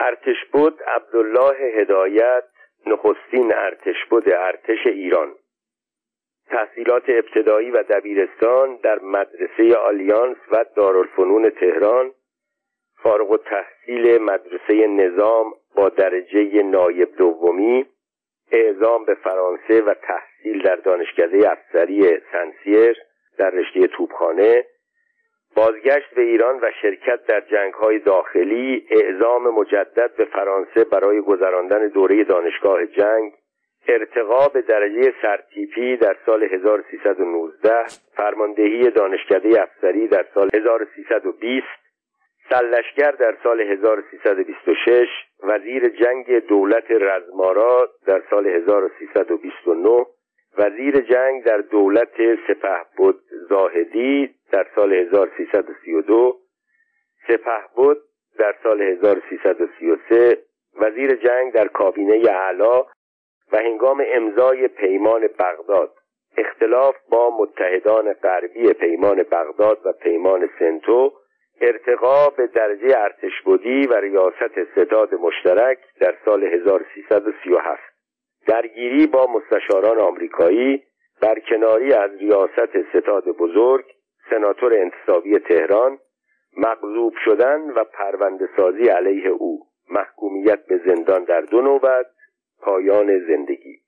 ارتشبد عبدالله هدایت نخستین ارتشبد ارتش ایران. تحصیلات ابتدایی و دبیرستان در مدرسه آلیانس و دارالفنون تهران فارغ التحصیل مدرسه نظام با درجه نایب دومی اعزام به فرانسه و تحصیل در دانشکده افسری سنسیر در رشته توپخانه بازگشت به ایران و شرکت در جنگهای داخلی اعزام مجدد به فرانسه برای گذراندن دوره دانشگاه جنگ ارتقا به درجه سرتیپی در سال 1319 فرماندهی دانشکده افسری در سال 1320 سلشگر در سال 1326 وزیر جنگ دولت رزمارا در سال 1329 وزیر جنگ در دولت سپه بود زاهدی در سال 1332 سپه بود در سال 1333 وزیر جنگ در کابینه اعلا و هنگام امضای پیمان بغداد. اختلاف با متحدان غربی پیمان بغداد و پیمان سنتو ارتقا به درجه ارتش بودی و ریاست ستاد مشترک در سال 1337 درگیری با مستشاران آمریکایی برکناری از ریاست ستاد بزرگ سناتور انتصابی تهران مغضوب شدن و پرونده سازی علیه او. محکومیت به زندان در دو نوبت پایان زندگی.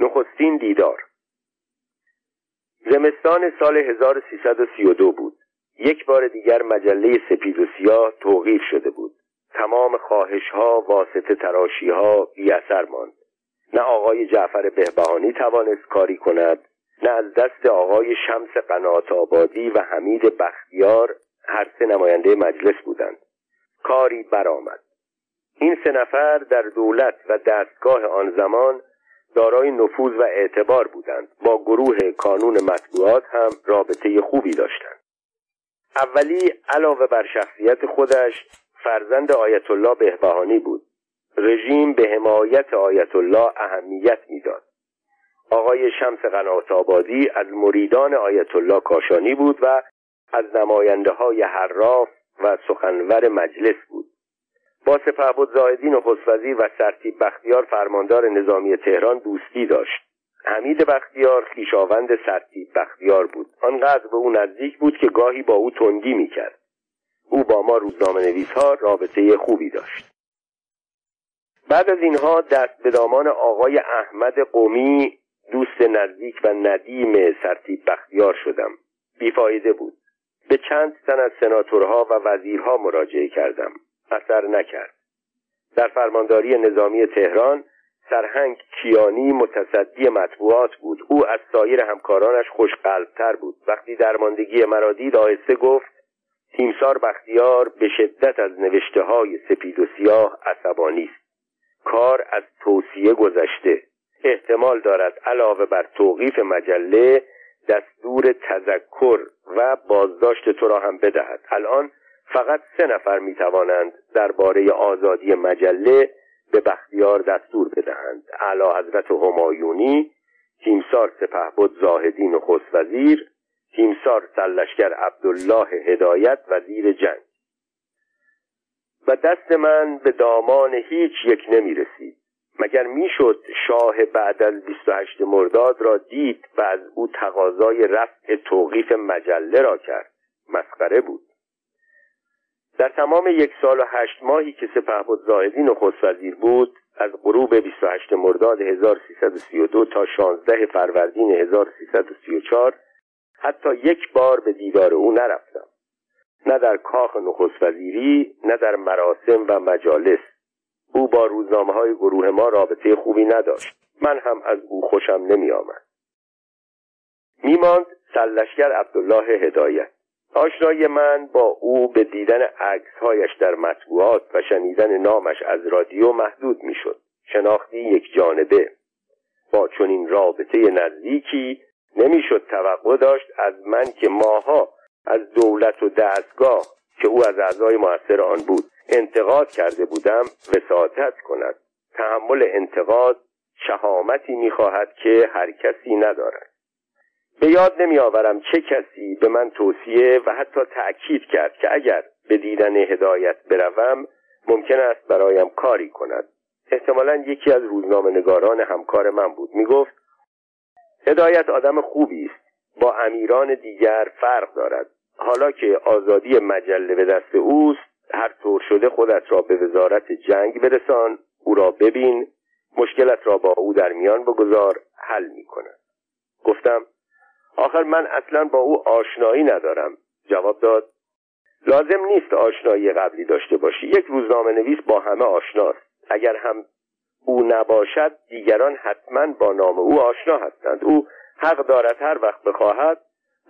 نخستین دیدار. زمستان سال 1332 بود. یک بار دیگر مجله سپید و سیاه توقیف شده بود. تمام خواهش ها واسطه تراشی ها بی اثر ماند. نه آقای جعفر بهبهانی توانست کاری کند نه از دست آقای شمس قنات آبادی و حمید بختیار هر سه نماینده مجلس بودند. کاری برآمد. این سه نفر در دولت و دستگاه آن زمان دارای نفوذ و اعتبار بودند. با گروه کانون مطبوعات هم رابطه خوبی داشتند. اولی علاوه بر شخصیت خودش فرزند آیت الله بهبهانی بود. رژیم به حمایت آیت الله اهمیت می‌داد. آقای شمس قنات آبادی از مریدان آیت الله کاشانی بود و از نماینده های حراف و سخنور مجلس بود. با سپهبد زاهدی نخست و سرتیب بختیار فرماندار نظامی تهران دوستی داشت. حمید بختیار خیشاوند سرتیب بختیار بود. آنقدر به او نزدیک بود که گاهی با او تندی می‌کرد. او با ما روزنامه نویس ها رابطه خوبی داشت. بعد از اینها دست به دامان آقای احمد قومی دوست نزدیک و ندیم سرتیب بختیار شدم. بیفایده بود. به چند تن از سناتورها و وزیرها مراجعه کردم. اثر نکرد. در فرمانداری نظامی تهران سرهنگ کیانی متصدی مطبوعات بود. او از سایر همکارانش خوشقلبتر بود. وقتی درماندگی مرا دید آهسته گفت تیمسار بختیار به شدت از نوشته های سپید و سیاه عصبانی است. کار از توصیه گذشته. احتمال دارد علاوه بر توقیف مجله دستور تذکر و بازداشت تو را هم بدهد. الان فقط سه نفر می توانند درباره آزادی مجله به بختیار دستور بدهند. اعلی حضرت همایونی تیمسار سپهبد زاهدی نخست وزیر تیمسار سلشگر عبدالله هدایت وزیر جنگ. و دست من به دامان هیچ یک نمی رسید. مگر می‌شد شاه بعد از 28 مرداد را دید و از او تقاضای رفع توقیف مجله را کرد. مسخره بود. در تمام یک سال و هشت ماهی که سپهبد زاهدی نخست وزیر بود از غروب 28 مرداد 1332 تا 16 فروردین 1334 حتی یک بار به دیدار او نرفتم. نه در کاخ نخست وزیری نه در مراسم و مجالس. او با روزنامه های گروه ما رابطه خوبی نداشت. من هم از او خوشم نمی آمد میماند سلشگر عبدالله هدایت. آشنایی من با او به دیدن عکسهایش در مطبوعات و شنیدن نامش از رادیو محدود می‌شد. شناختی یک جانبه. با چنین رابطه نزدیکی نمی‌شد توقع داشت از من که ماها از دولت و دستگاه که او از اعضای موثر آن بود انتقاد کرده بودم وساطت کند. تحمل انتقاد شهامتی می‌خواهد که هر کسی ندارد. به یاد نمیآورم چه کسی به من توصیه و حتی تأکید کرد که اگر به دیدن هدایت بروم ممکن است برایم کاری کند. احتمالا یکی از روزنامه نگاران همکار من بود. می‌گفت هدایت آدم خوبی است. با امیران دیگر فرق دارد. حالا که آزادی مجله به دست اوست هر طور شده خودت را به وزارت جنگ برسان او را ببین مشکلت را با او در میان بگذار حل می کند گفتم آخر من اصلا با او آشنایی ندارم. جواب داد لازم نیست آشنایی قبلی داشته باشی. یک روزنامه نویس با همه آشناست. اگر هم او نباشد دیگران حتما با نام او آشنا هستند. او حق دارد هر وقت بخواهد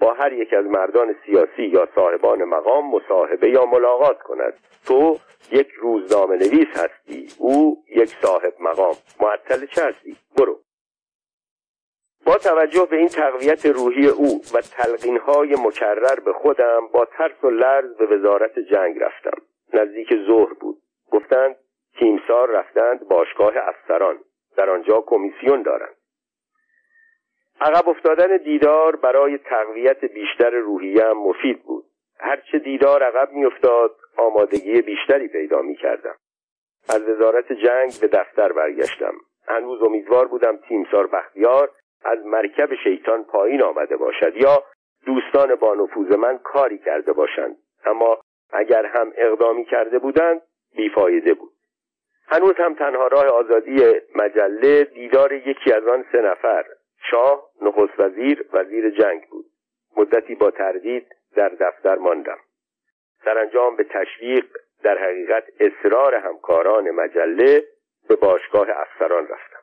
با هر یک از مردان سیاسی یا صاحبان مقام مصاحبه یا ملاقات کند. تو یک روزنامه نویس هستی او یک صاحب مقام. معطل چه هستی؟ برو. با توجه به این تقویت روحی او و تلقینهای مکرر به خودم با ترس و لرز به وزارت جنگ رفتم. نزدیک ظهر بود. گفتند تیمسار رفتند باشگاه افسران. در آنجا کمیسیون دارند. عقب افتادن دیدار برای تقویت بیشتر روحیم مفید بود. هرچه دیدار عقب میافتاد آمادگی بیشتری پیدا می کردم. از وزارت جنگ به دفتر برگشتم. هنوز امیدوار بودم تیمسار بختیار از مرکب شیطان پایین آمده باشد یا دوستان با نفوذ من کاری کرده باشند. اما اگر هم اقدامی کرده بودند بیفایده بود. هنوز هم تنها راه آزادی مجله دیدار یکی از آن سه نفر شاه نخست وزیر وزیر جنگ بود. مدتی با تردید در دفتر ماندم. سرانجام به تشویق در حقیقت اصرار همکاران مجله به باشگاه افسران رفتم.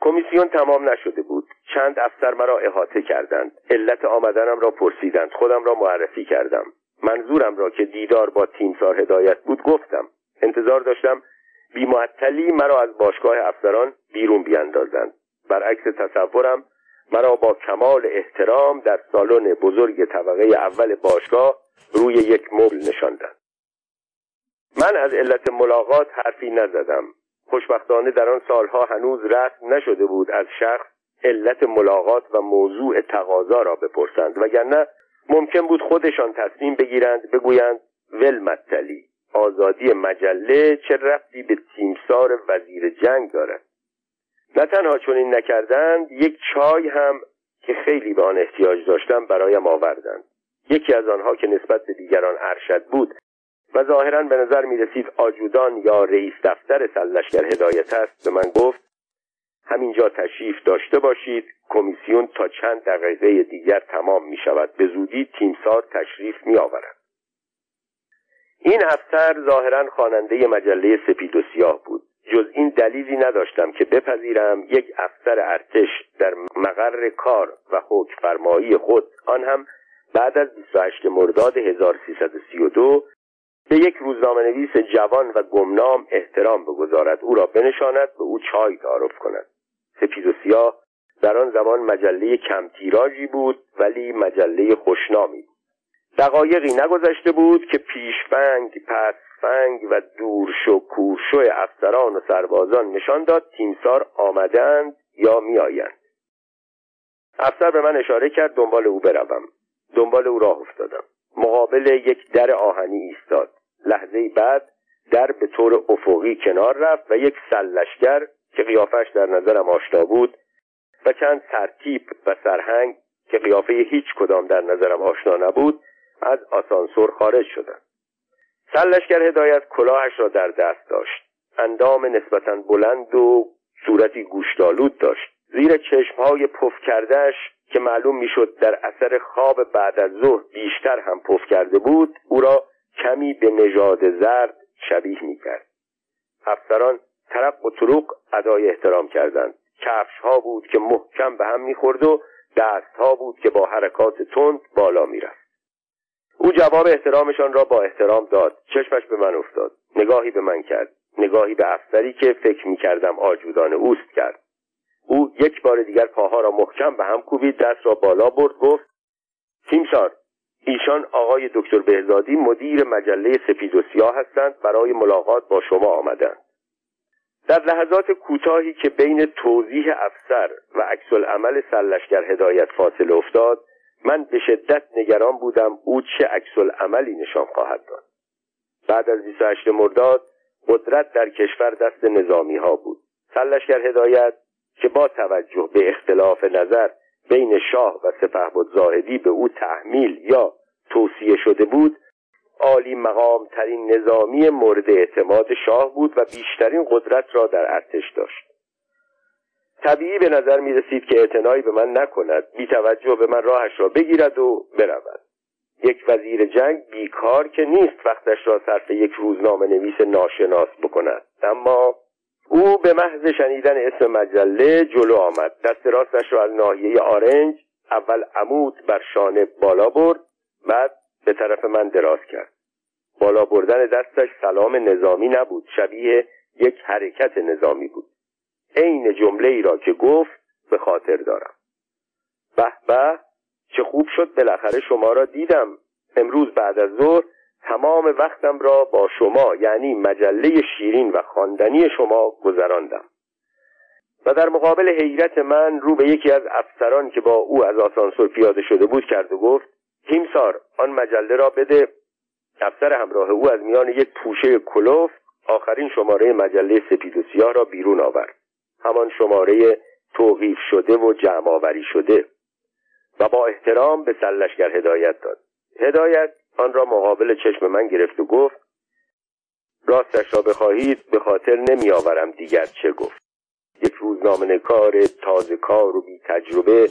کمیسیون تمام نشده بود. چند افسر مرا احاطه کردند. علت آمدنم را پرسیدند. خودم را معرفی کردم. منظورم را که دیدار با تیمسار هدایت بود گفتم. انتظار داشتم بیمعطلی مرا از باشگاه افسران بیرون بیاندازند. برعکس تصورم مرا با کمال احترام در سالن بزرگ طبقه اول باشگاه روی یک مبل نشاندند. من از علت ملاقات حرفی نزدم. خوشبختانه در آن سالها هنوز رسم نشده بود از شخص علت ملاقات و موضوع تقاضا را بپرسند وگرنه ممکن بود خودشان تصمیم بگیرند بگویند ول متلی آزادی مجله چه رفتی به تیمسار وزیر جنگ دارد نه تنها چنین نکردند یک چای هم که خیلی به آن احتیاج داشتم برایم آوردند. یکی از آنها که نسبت به دیگران ارشد بود و ظاهرا به نظر می رسید آجودان یا رئیس دفتر سلشگر هدایت است به من گفت همینجا تشریف داشته باشید کمیسیون تا چند دقیقه دیگر تمام می شود. به زودی تیمسار تشریف می آورد. این افسر ظاهرا خواننده مجله سپید و سیاه بود. جز این دلیلی نداشتم که بپذیرم یک افسر ارتش در مقر کار و حکم فرمایی خود. آن هم بعد از 28 مرداد 1332 به یک روزنامه نویس جوان و گمنام احترام بگذارد. او را بنشاند به او چای تعارف کند. سپید و سیاه در آن زمان مجله کم تیراژی بود ولی مجله خوشنامی دقایقی نگذشته بود که پیشفنگ پسفنگ و دورشو کورشو افسران و سربازان نشان داد تیمسار آمدند یا میآیند. افسر به من اشاره کرد دنبال او بروم. دنبال او راه افتادم. مقابل یک در آهنی ایستاد. لحظه بعد در به طور افقی کنار رفت و یک سلشگر که قیافش در نظرم آشنا بود و چند سرتیپ و سرهنگ که قیافه هیچ کدام در نظرم آشنا نبود از آسانسور خارج شدند. سلشگر هدایت کلاهش را در دست داشت. اندام نسبتا بلند و صورتی گوشتالود داشت. زیر چشمهای پف کردهش که معلوم می‌شد در اثر خواب بعد از ظهر بیشتر هم پف کرده بود او را کمی به نژاد زرد شبیه می‌کرد. افسران ترق و طرق ادای احترام کردند. کفش ها بود که محکم به هم می‌خورد و دست ها بود که با حرکات تند بالا می‌رفت. او جواب احترامشان را با احترام داد. چشمش به من افتاد. نگاهی به من کرد. نگاهی به افسری که فکر می‌کردم آجودان اوست کرد. او یک بار دیگر پاها را محکم به هم کوبید دست را بالا برد گفت تیمسار ایشان آقای دکتر بهزادی مدیر مجله سپید و سیاه هستند برای ملاقات با شما آمدند. در لحظات کوتاهی که بین توضیح افسر و عکس عمل سلشگر هدایت فاصله افتاد من به شدت نگران بودم او چه عکس عملی نشان خواهد داد. بعد از 28 مرداد قدرت در کشور دست نظامی ها بود. سلشگر هدایت که با توجه به اختلاف نظر بین شاه و سپهبد زاهدی به او تحمیل یا توصیه شده بود عالی مقام ترین نظامی مورد اعتماد شاه بود و بیشترین قدرت را در ارتش داشت. طبیعی به نظر می رسید که اعتنایی به من نکند. بی توجه به من راهش را بگیرد و برود. یک وزیر جنگ بیکار که نیست وقتش را صرف یک روزنامه نویس ناشناس بکند. اما او به محض شنیدن اسم مجله جلو آمد. دست راستش را از ناحیه آرنج اول عمود بر شانه بالا برد بعد به طرف من دراز کرد. بالا بردن دستش سلام نظامی نبود شبیه یک حرکت نظامی بود. عین جمله ای را که گفت به خاطر دارم. به به چه خوب شد بالاخره شما را دیدم. امروز بعد از ظهر تمام وقتم را با شما یعنی مجله شیرین و خواندنی شما گذراندم. و در مقابل حیرت من رو به یکی از افسران که با او از آسانسور پیاده شده بود کرد و گفت تیمسار آن مجله را بده. افسر همراه او از میان یک پوشه کلوف آخرین شماره مجله سپید و سیاه را بیرون آورد. همان شماره توقیف شده و جمع آوری شده. و با احترام به سلشگر هدایت داد. هدایت آن را مقابل چشم من گرفت و گفت راستش را بخواهید به خاطر نمی آورم دیگر چه گفت. یک روزنامه کار تازه کار و بی تجربه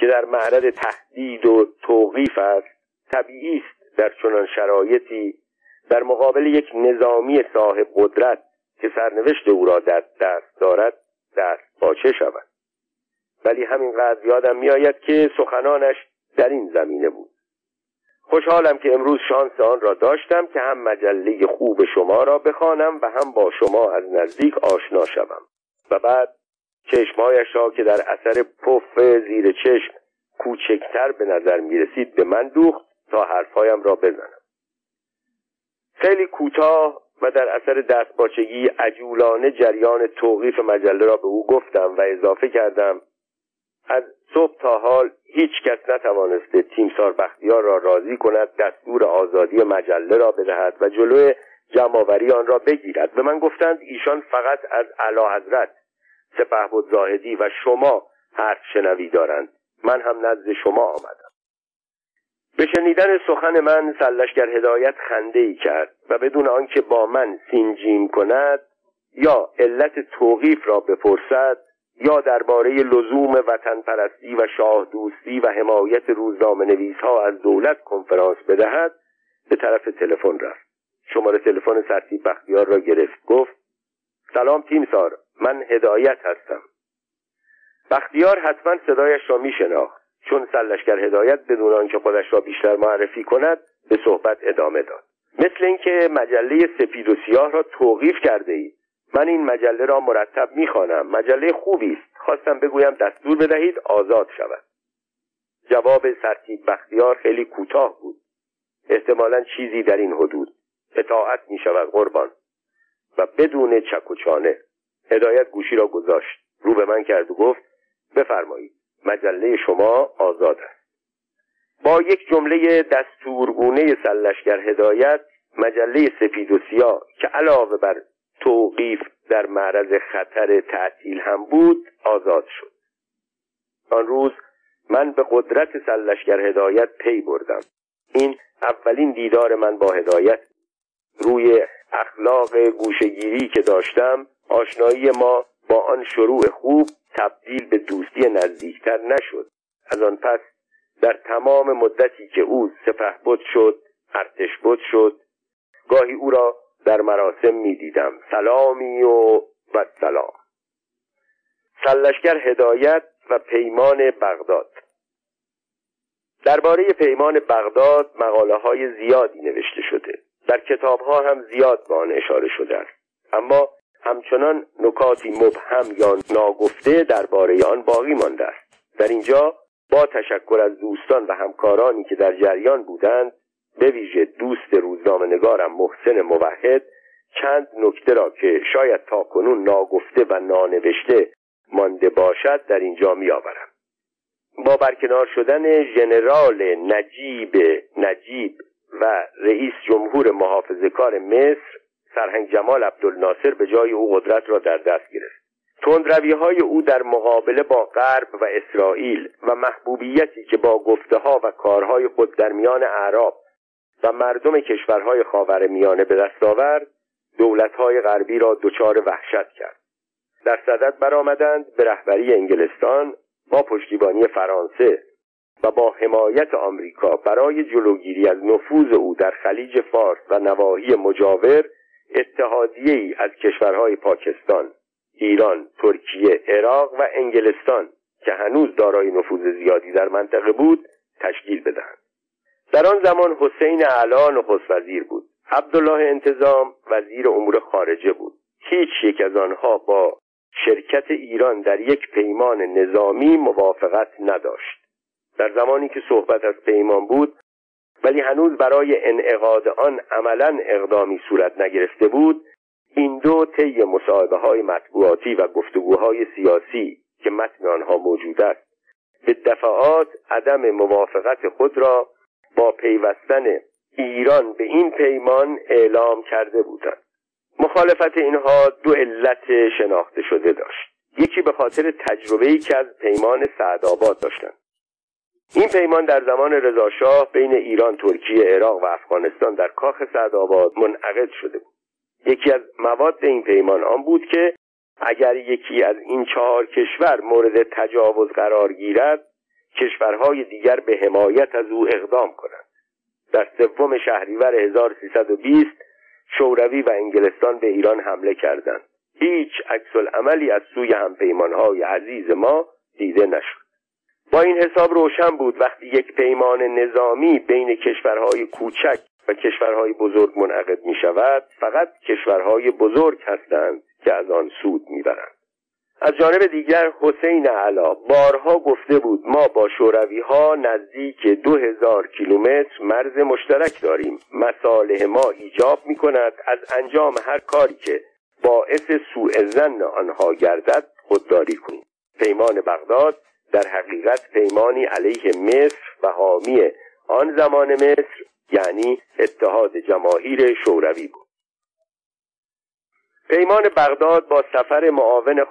که در معرض تهدید و توقیف است طبیعی است در چنان شرایطی در مقابل یک نظامی صاحب قدرت که سرنوشت او را در دست دارد دست باچه شود. ولی همینقدر یادم میآید که سخنانش در این زمینه بود. خوشحالم که امروز شانس آن را داشتم که هم مجله خوب شما را بخوانم و هم با شما از نزدیک آشنا شوم. و بعد چشمهایش را که در اثر پف زیر چشم کوچکتر به نظر می رسید به من دوخت تا حرفهایم را بزنم. خیلی کوتاه و در اثر دستباچگی عجولانه جریان توقیف مجله را به او گفتم و اضافه کردم از صبح تا حال هیچ کس نتوانسته تیمسار بختیار را راضی کند دستور آزادی مجله را بدهد و جلوی جمعآوری آن را بگیرد. به من گفتند ایشان فقط از اعلی حضرت سپهبد زاهدی و شما حرف شنوی دارند. من هم نزد شما آمدم. به شنیدن سخن من سلشگر هدایت خنده ای کرد و بدون آنکه با من سینجیم کند یا علت توقیف را بپرسد یا درباره لزوم وطن پرستی و شاه دوستی و حمایت روزنامه نویس ها از دولت کنفرانس بدهد به طرف تلفن رفت. شماره تلفن سرتیب بختیار را گرفت گفت سلام تیمسار من هدایت هستم. بختیار حتما صدایش را می چون سلشگر هدایت بدون آنکه خودش را بیشتر معرفی کند به صحبت ادامه داد. مثل اینکه مجله سپید و سیاه را توقیف کرده اید. من این مجله را مرتب می‌خوانم. مجله خوبی است. خواستم بگویم دستور بدهید آزاد شود. جواب سرتیب بختیار خیلی کوتاه بود. احتمالا چیزی در این حدود. اطاعت می شود قربان. و بدون چک و چانه. هدایت گوشی را گذاشت. رو به من کرد و گفت بفرمایید. مجله شما آزاد است با یک جمله دستورگونه سلشگر هدایت مجله سپید و سیاه که علاوه بر توقیف در معرض خطر تعطیل هم بود آزاد شد. آن روز من به قدرت سلشگر هدایت پی بردم. این اولین دیدار من با هدایت. روی اخلاق گوشگیری که داشتم آشنایی ما با آن شروع خوب تبدیل به دوستی نزدیکتر نشد. از آن پس در تمام مدتی که او سپه شد ارتش بود شد گاهی او را در مراسم می دیدم سلامی و و سلام سلشگر هدایت و پیمان بغداد. درباره پیمان بغداد مقاله های زیادی نوشته شده. در کتاب ها هم زیاد به آن اشاره شده است. اما همچنان نکاتی مبهم یا ناگفته درباره آن باقی مانده است. در اینجا با تشکر از دوستان و همکارانی که در جریان بودند به ویژه دوست روزنامه نگارم محسن موحد چند نکته را که شاید تا کنون ناگفته و نانوشته مانده باشد در اینجا می آورم با برکنار شدن ژنرال نجیب نجیب و رئیس جمهور محافظه کار مصر سرهنگ جمال عبدالناصر به جای او قدرت را در دست گرفت. تندروی های او در مقابله با غرب و اسرائیل و محبوبیتی که با گفته ها و کارهای خود در میان اعراب و مردم کشورهای خاور میانه به دست آورد دولتهای غربی را دچار وحشت کرد. در صدد برآمدند به رهبری انگلستان با پشتیبانی فرانسه و با حمایت آمریکا برای جلوگیری از نفوذ او در خلیج فارس و نواحی مجاور اتحادیه ای از کشورهای پاکستان، ایران، ترکیه، عراق و انگلستان که هنوز دارای نفوذ زیادی در منطقه بود تشکیل بدهند. در آن زمان حسین علا نخست وزیر بود. عبدالله انتظام وزیر امور خارجه بود. هیچ یک از آنها با شرکت ایران در یک پیمان نظامی موافقت نداشت. در زمانی که صحبت از پیمان بود ولی هنوز برای انعقاد آن عملا اقدامی صورت نگرفته بود این دو طی مصاحبه های مطبوعاتی و گفتگوهای سیاسی که متن آنها موجود است به دفعات عدم موافقت خود را با پیوستن ایران به این پیمان اعلام کرده بودند. مخالفت اینها دو علت شناخته شده داشت. یکی به خاطر تجربه‌ای که از پیمان سعدآباد داشتند. این پیمان در زمان رضاشاه بین ایران، ترکیه، عراق و افغانستان در کاخ سعدآباد منعقد شده بود. یکی از مواد این پیمان آن بود که اگر یکی از این چهار کشور مورد تجاوز قرار گیرد کشورهای دیگر به حمایت از او اقدام کنند. در سوم شهریور 1320 شوروی و انگلستان به ایران حمله کردند. هیچ عکس عملی از سوی همپیمانهای عزیز ما دیده نشد. با این حساب روشن بود وقتی یک پیمان نظامی بین کشورهای کوچک و کشورهای بزرگ منعقد می شود فقط کشورهای بزرگ هستند که از آن سود می‌برند. از جانب دیگر حسین علا بارها گفته بود ما با شوروی ها نزدیک دو هزار کیلومتر مرز مشترک داریم. مصالح ما ایجاب می کند از انجام هر کاری که باعث سوء زن آنها گردد خودداری کنیم. پیمان بغداد در حقیقت پیمانی علیه مصر و حامی آن زمان مصر یعنی اتحاد جماهیر شوروی بود. پیمان بغداد با سفر معاون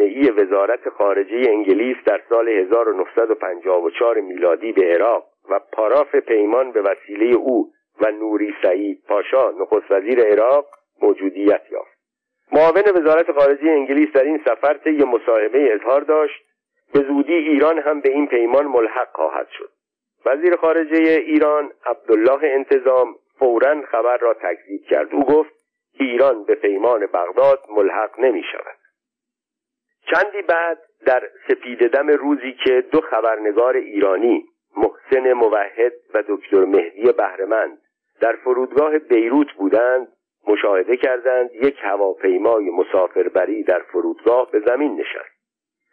ای وزارت خارجه انگلیس در سال 1954 میلادی به عراق و پاراف پیمان به وسیله او و نوری سعید پاشا نخست وزیر عراق موجودیت یافت. معاون وزارت خارجه انگلیس در این سفر طی مصاحبه اظهار داشت به زودی ایران هم به این پیمان ملحق خواهد شد. وزیر خارجه ایران عبدالله انتظام فورا خبر را تکذیب کرد. او گفت ایران به پیمان بغداد ملحق نمی شود. چندی بعد در سپیددم روزی که دو خبرنگار ایرانی محسن موحد و دکتر مهدی بهرمند در فرودگاه بیروت بودند مشاهده کردند یک هواپیمای مسافربری در فرودگاه به زمین نشست.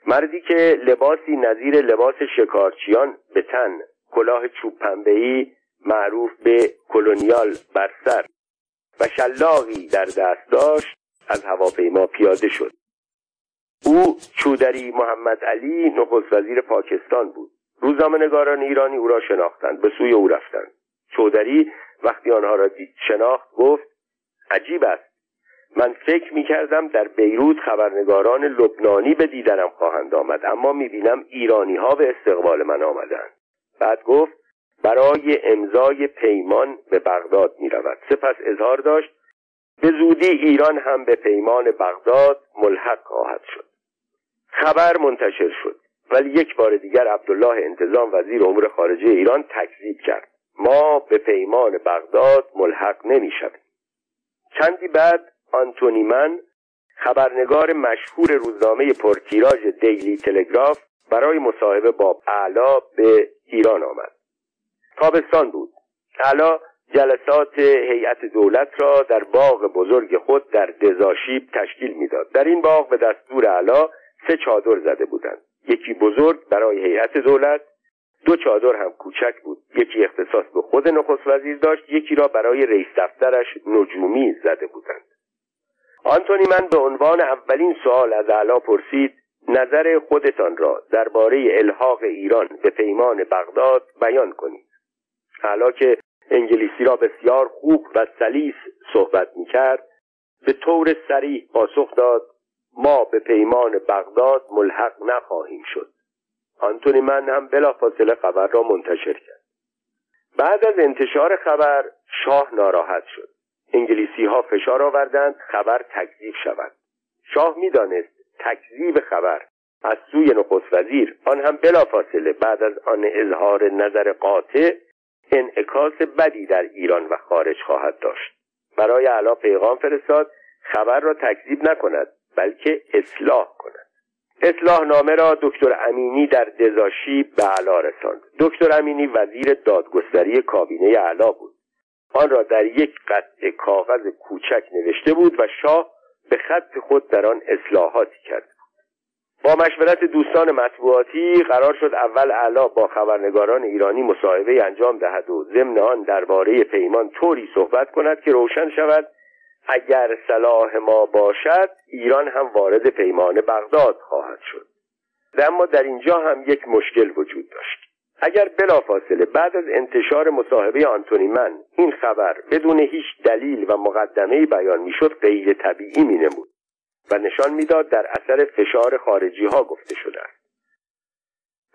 مردی که لباسی نظیر لباس شکارچیان به تن کلاه چوب پنبه‌ای معروف به کلونیال بر سر و شلاقی در دست داشت از هواپیما پیاده شد. او چودری محمد علی نخست وزیر پاکستان بود. روزنامه‌نگاران ایرانی او را شناختند به سوی او رفتند. چودری وقتی آنها را دید شناخت گفت عجیب است. من فکر می کردم در بیروت خبرنگاران لبنانی به دیدنم خواهند آمد اما می بینم ایرانی ها به استقبال من آمدند. بعد گفت برای امضای پیمان به بغداد می رود سپس اظهار داشت به زودی ایران هم به پیمان بغداد ملحق خواهد شد. خبر منتشر شد. ولی یک بار دیگر عبدالله انتظام وزیر امور خارجه ایران تکذیب کرد. ما به پیمان بغداد ملحق نمی. چندی بعد آنتونی من خبرنگار مشهور روزنامه پرتیراژ دیلی تلگراف برای مصاحبه با اعلا به ایران آمد. تابستان بود. اعلا جلسات هیئت دولت را در باغ بزرگ خود در دزاشیب تشکیل می‌داد. در این باغ به دستور علا سه چادر زده بودند. یکی بزرگ برای هیئت دولت دو چادر هم کوچک بود. یکی اختصاص به خود نخست وزیر داشت یکی را برای رئیس دفترش نجومی زده بودند. آنتونی من به عنوان اولین سوال از علا پرسید نظر خودتان را درباره الحاق ایران به پیمان بغداد بیان کنید. علا که انگلیسی را بسیار خوب و سلیس صحبت می کرد به طور سریح پاسخ داد ما به پیمان بغداد ملحق نخواهیم شد. آنتونی من هم بلافاصله خبر را منتشر کرد. بعد از انتشار خبر شاه ناراحت شد. انگلیسی ها فشار آوردند خبر تکذیب شود. شاه می‌دانست تکذیب خبر از سوی نخست وزیر آن هم بلافاصله بعد از آن اظهار نظر قاطع انعکاس بدی در ایران و خارج خواهد داشت. برای علا پیغام فرستاد خبر را تکذیب نکند بلکه اصلاح کند. اصلاح نامه را دکتر امینی در دزاشی به علا رساند. دکتر امینی وزیر دادگستری کابینه علا بود. آن را در یک قطع کاغذ کوچک نوشته بود و شاه به خط خود در آن اصلاحاتی کرد. با مشورت دوستان مطبوعاتی قرار شد اول علا با خبرنگاران ایرانی مصاحبه انجام دهد و ضمن آن درباره پیمان طوری صحبت کند که روشن شود اگر صلاح ما باشد ایران هم وارد پیمان بغداد خواهد شد. اما در اینجا هم یک مشکل وجود داشت. اگر بلافاصله بعد از انتشار مصاحبه آنتونی من این خبر بدون هیچ دلیل و مقدمه بیان می‌شد غیر طبیعی مینمود و نشان می‌داد در اثر فشار خارجی ها گفته شده است.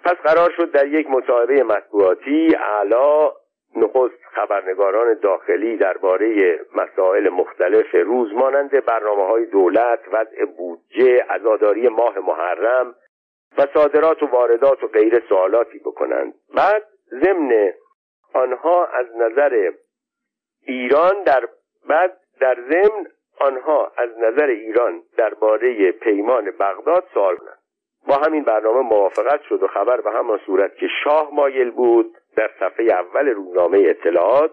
پس قرار شد در یک مصاحبه مطبوعاتی اعلا نخست خبرنگاران داخلی درباره مسائل مختلف روز مانند برنامه های دولت وضع بودجه عزاداری ماه محرم و صادرات و واردات و غیر سوالاتی بکنند. بعد ضمن آنها از نظر ایران در بعد در ضمن آنها از نظر ایران درباره پیمان بغداد سوال کنند. با همین برنامه موافقت شد و خبر به همان صورت که شاه مایل بود در صفحه اول روزنامه اطلاعات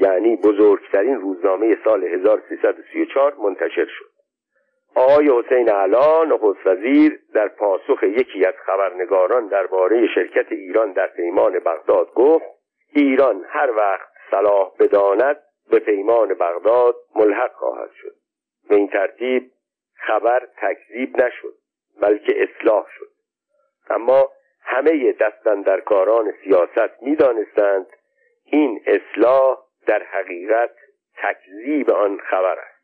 یعنی بزرگترین روزنامه سال 1334 منتشر شد. آقای حسین علا نخست وزیر در پاسخ یکی از خبرنگاران درباره شرکت ایران در پیمان بغداد گفت ایران هر وقت صلاح بداند به پیمان بغداد ملحق خواهد شد. به این ترتیب خبر تکذیب نشد بلکه اصلاح شد. اما همه دستندرکاران سیاست می‌دانستند این اصلاح در حقیقت تکذیب آن خبر است.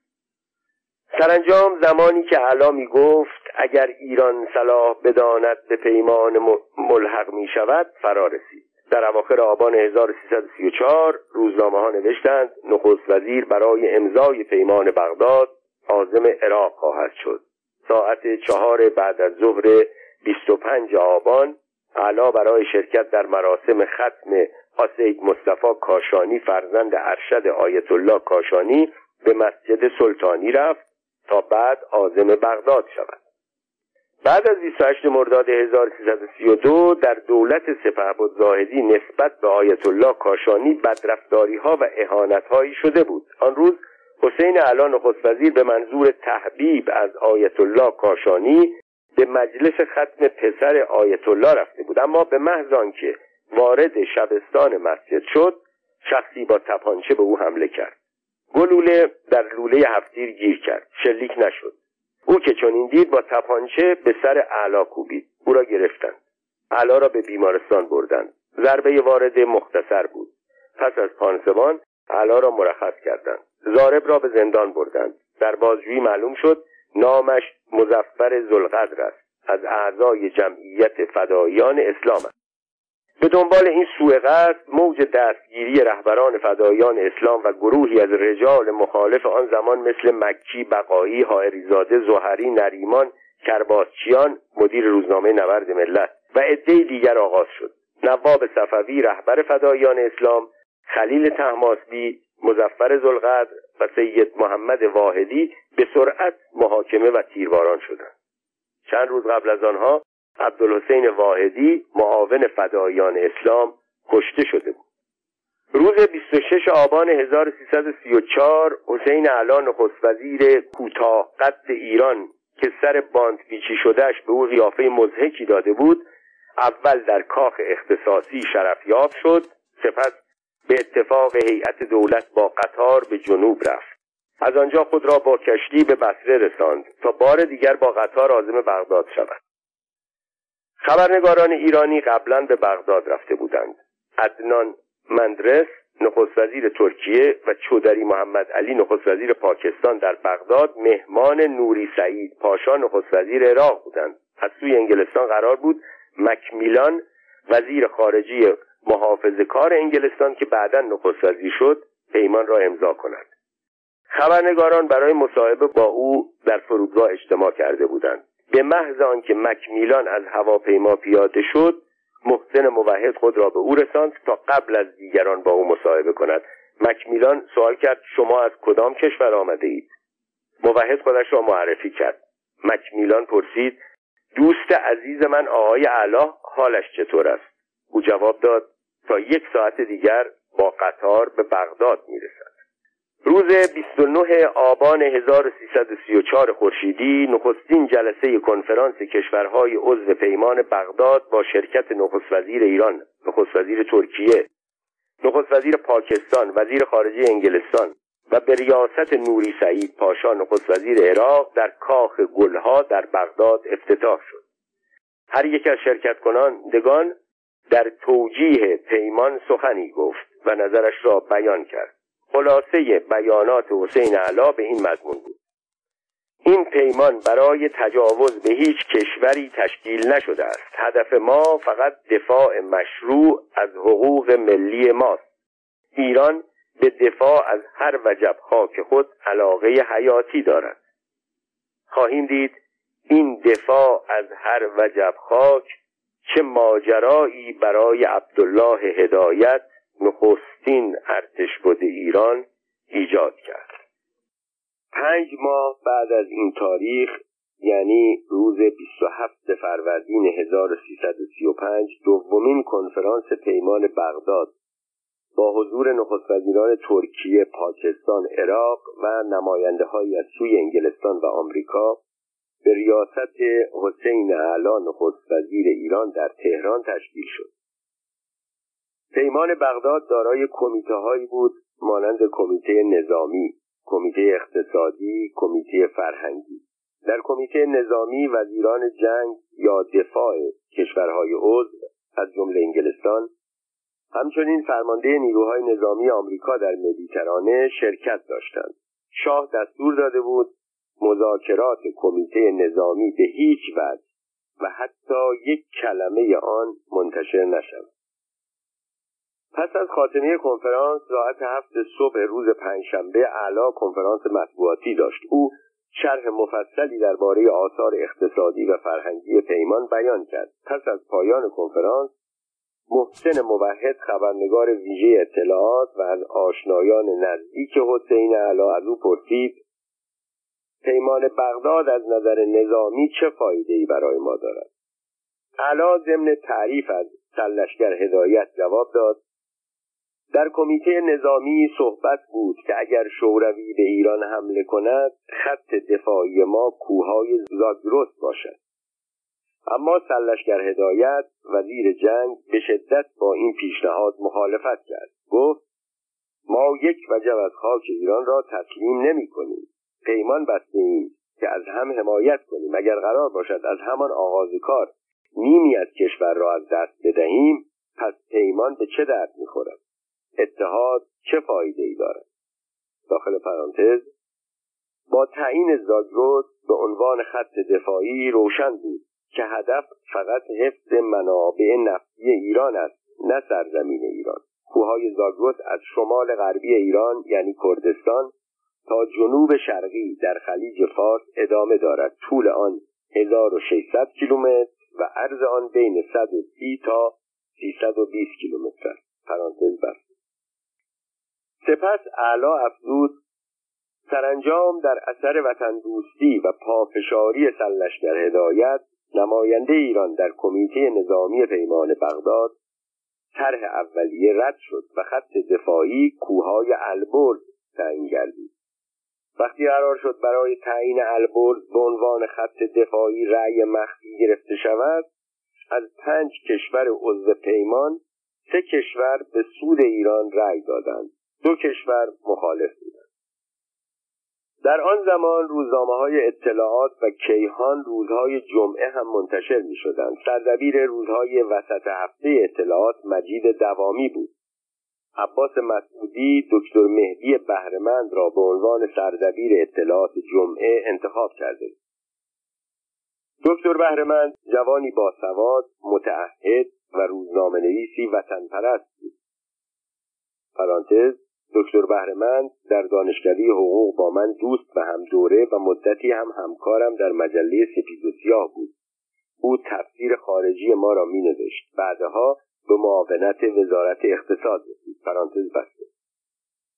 سرانجام زمانی که علا می گفت اگر ایران صلاح بداند به پیمان ملحق می شود فرا رسید. در اواخر آبان 1334 روزنامه ها نوشتند نخست وزیر برای امضای پیمان بغداد عازم عراق خواهد شد. ساعت چهار بعد از ظهر 25 آبان علا برای شرکت در مراسم ختم آسید مصطفی کاشانی فرزند ارشد آیت الله کاشانی به مسجد سلطانی رفت. تا بعد عازم بغداد شود. بعد از 28 مرداد 1332 در دولت سپهبد زاهدی نسبت به آیت الله کاشانی بدرفتاری ها و اهانت هایی شده بود. آن روز حسین علا نخست به منظور تحبیب از آیت الله کاشانی به مجلس ختم پسر آیت الله رفته بود. اما به محض آنکه وارد شبستان مسجد شد شخصی با تپانچه به او حمله کرد. گلوله در لوله هفتیر گیر کرد. شلیک نشد. او که چنین دید با تپانچه به سر اعلا کوبید. او را گرفتند. اعلا را به بیمارستان بردند. ضربه وارد مختصر بود. پس از پانسمان اعلا را مرخص کردند. زارب را به زندان بردند. در بازجویی معلوم شد نامش مزفر زلقدر است. از اعضای جمعیت فدایان اسلام است. به دنبال این سوء قصد موج دستگیری رهبران فدایان اسلام و گروهی از رجال مخالف آن زمان مثل مکی بقایی حائریزاده زهری نریمان کرباسچیان مدیر روزنامه نبرد ملت و عده دیگر آغاز شد. نواب صفوی رهبر فدایان اسلام خلیل تحماسبی مزفر زلقدر و سید محمد واحدی به سرعت محاکمه و تیرباران شدند. چند روز قبل از آنها عبدالحسین واحدی معاون فدایان اسلام کشته شده بود. روز 26 آبان 1334 حسین علان نخست وزیر کوتاه قد ایران که سر باند پیچی شدهش به او قیافه مزهکی داده بود اول در کاخ اختصاصی شرفیاب شد سپس به اتفاق هیئت دولت با قطار به جنوب رفت. از آنجا خود را با کشتی به بصره رساند تا بار دیگر با قطار عازم بغداد شود. خبرنگاران ایرانی قبلا به بغداد رفته بودند. عدنان مندرس نخست وزیر ترکیه و چودری محمد علی نخست وزیر پاکستان در بغداد مهمان نوری سعید پاشا نخست وزیر عراق بودند. از سوی انگلستان قرار بود مکمیلان وزیر خارجی محافظ کار انگلستان که بعدا نخست وزیر شد پیمان را امضا کند خبرنگاران برای مصاحبه با او در فرودگاه اجتماع کرده بودند. به محض آنکه مکمیلان از هواپیما پیاده شد محسن موحد خود را به او رساند تا قبل از دیگران با او مصاحبه کند. مکمیلان سوال کرد شما از کدام کشور آمده اید؟ موحد خودش را معرفی کرد. مکمیلان پرسید دوست عزیز من آقای علا حالش چطور است؟ او جواب داد تا یک ساعت دیگر با قطار به بغداد می‌رسد. روز 29 آبان 1334 خورشیدی نخستین جلسه کنفرانس کشورهای عضو پیمان بغداد با شرکت نخست وزیر ایران، نخست وزیر ترکیه، نخست وزیر پاکستان، وزیر خارجه انگلستان و به ریاست نوری سعید پاشا نخست وزیر عراق در کاخ گلها در بغداد افتتاح شد. هر یک از شرکت کنندگان در توجیه پیمان سخنی گفت و نظرش را بیان کرد. خلاصه بیانات حسین علا به این مضمون بود. این پیمان برای تجاوز به هیچ کشوری تشکیل نشده است. هدف ما فقط دفاع مشروع از حقوق ملی ماست. ایران به دفاع از هر وجب خاک خود علاقه حیاتی دارد. خواهیم دید این دفاع از هر وجب خاک چه ماجرایی برای عبدالله هدایت نخستین ارتش بود ایران ایجاد کرد پنج ماه بعد از این تاریخ یعنی روز 27 فروردین 1335 دومین کنفرانس پیمان بغداد با حضور نخست وزیران ترکیه، پاکستان، عراق و نماینده های از سوی انگلستان و آمریکا به ریاست حسین اعلا نخست وزیر ایران در تهران تشکیل شد. پیمان بغداد دارای کمیته هایی بود مانند کمیته نظامی کمیته اقتصادی کمیته فرهنگی. در کمیته نظامی وزیران جنگ یا دفاع کشورهای عضو از جمله انگلستان همچنین فرمانده نیروهای نظامی آمریکا در مدیترانه شرکت داشتند. شاه دستور داده بود مذاکرات کمیته نظامی به هیچ وجه و حتی یک کلمه آن منتشر نشود. پس از خاتمه کنفرانس ساعت هفت صبح روز پنجشنبه اعلا کنفرانس مطبوعاتی داشت. او شرح مفصلی درباره آثار اقتصادی و فرهنگی پیمان بیان کرد. پس از پایان کنفرانس محسن موحد خبرنگار ویژه اطلاعات و از آشنایان نزدیک حسین علا از او پرسید پیمان بغداد از نظر نظامی چه فایده ای برای ما دارد؟ علا ضمن تعریف از سلشگر هدایت جواب داد در کمیته نظامی صحبت بود که اگر شوروی به ایران حمله کند خط دفاعی ما کوههای زاگرس باشد. اما سلشگر هدایت وزیر جنگ به شدت با این پیشنهاد مخالفت کرد. گفت ما یک وجب از خاک ایران را تسلیم نمی کنیم. پیمان بسته ایم که از هم حمایت کنیم. اگر قرار باشد از همان آغاز کار نیمی از کشور را از دست بدهیم پس پیمان به چه درد می‌خورد اتحاد چه فایده ای دارد؟ داخل پرانتز با تعیین زاگرس به عنوان خط دفاعی روشن بود که هدف فقط حفظ منابع نفتی ایران است نه سرزمین ایران. کوههای زاگرس از شمال غربی ایران یعنی کردستان تا جنوب شرقی در خلیج فارس ادامه دارد. طول آن 1600 کیلومتر و عرض آن بین 130 تا 320 کیلومتر پرانتز بست. سپس اعلا افزود سرانجام در اثر وطن دوستی و پافشاری سلشگر هدایت نماینده ایران در کمیته نظامی پیمان بغداد طرح اولیه رد شد و خط دفاعی کوههای البرز تعیین گردید. وقتی قرار شد برای تعیین البرز به عنوان خط دفاعی رأی مخفی گرفته شود از پنج کشور عضو پیمان سه کشور به سود ایران رأی دادند. دو کشور مخالف بودند در آن زمان روزنامه های اطلاعات و کیهان روزهای جمعه هم منتشر می شدند. سردبیر روزهای وسط هفته اطلاعات مجید دوامی بود. عباس مسعودی دکتر مهدی بهرمند را به عنوان سردبیر اطلاعات جمعه انتخاب کرده دکتر بهرمند جوانی باسواد متعهد و روزنامه نویسی وطن پرست بود پرانتز دکتر بهرمند در دانشکده حقوق با من دوست و هم دوره و مدتی هم همکارم در مجله سپید و سیاه بود. او تفسیر خارجی ما را می نوشت بعدها به معاونت وزارت اقتصاد رسید. پرانتز بسته.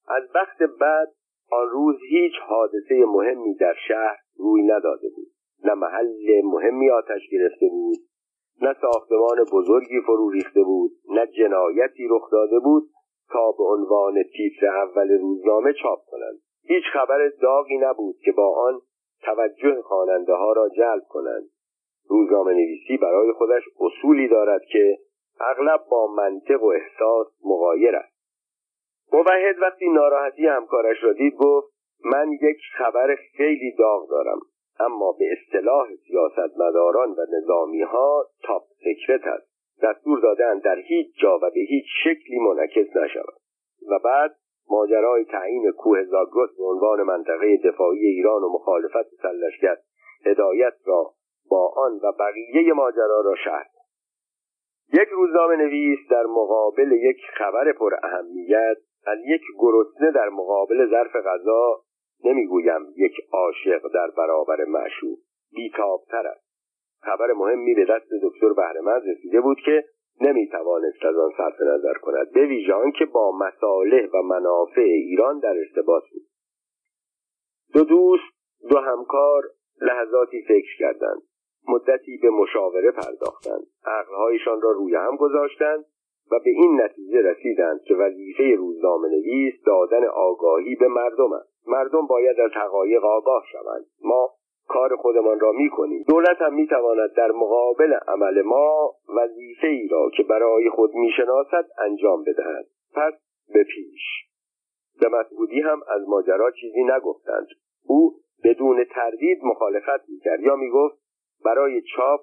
از وقت بعد آن روز هیچ حادثه مهمی در شهر روی نداده بود. نه محل مهمی آتش گرفته بود نه ساختمان بزرگی فرو ریخته بود نه جنایتی رخ داده بود. تا به عنوان تیتر اول روزنامه چاپ کنند. هیچ خبر داغی نبود که با آن توجه خواننده ها را جلب کنند. روزنامه نویسی برای خودش اصولی دارد که اغلب با منطق و احساس مغایر است. موحد وقتی ناراحتی همکارش را دید گفت من یک خبر خیلی داغ دارم اما به اصطلاح سیاستمداران و نظامی ها تاپ سکرت است. دستور دادن در هیچ جا و به هیچ شکلی منعکس نشود. و بعد ماجرای تعیین کوه زاگرس به عنوان منطقه دفاعی ایران و مخالفت سلشگر هدایت را با آن و بقیه ماجرا را شهر یک روزنامه نویس در مقابل یک خبر پر اهمیت از یک گرسنه در مقابل ظرف غذا نمی‌گویم یک عاشق در برابر معشوق بیتابتر است. خبر مهمی به دست دکتر بهرمند رسیده بود که نمی‌توانست از آن صرف نظر کند به ویژه که با مصالح و منافع ایران در ارتباط بود. دو دوست دو همکار لحظاتی فکر کردند مدتی به مشاوره پرداختند عقلهایشان را روی هم گذاشتند و به این نتیجه رسیدند که وظیفه روزنامه نویس دادن آگاهی به مردم است. مردم باید از حقایق آگاه شوند. ما کار خودمان را می کنیم دولت هم می تواند در مقابل عمل ما وظیفه ای را که برای خود می شناسد انجام بدهد. پس به پیش. به مسعودی هم از ماجرا چیزی نگفتند. او بدون تردید مخالفت می‌کرد. یا می‌گفت برای چاپ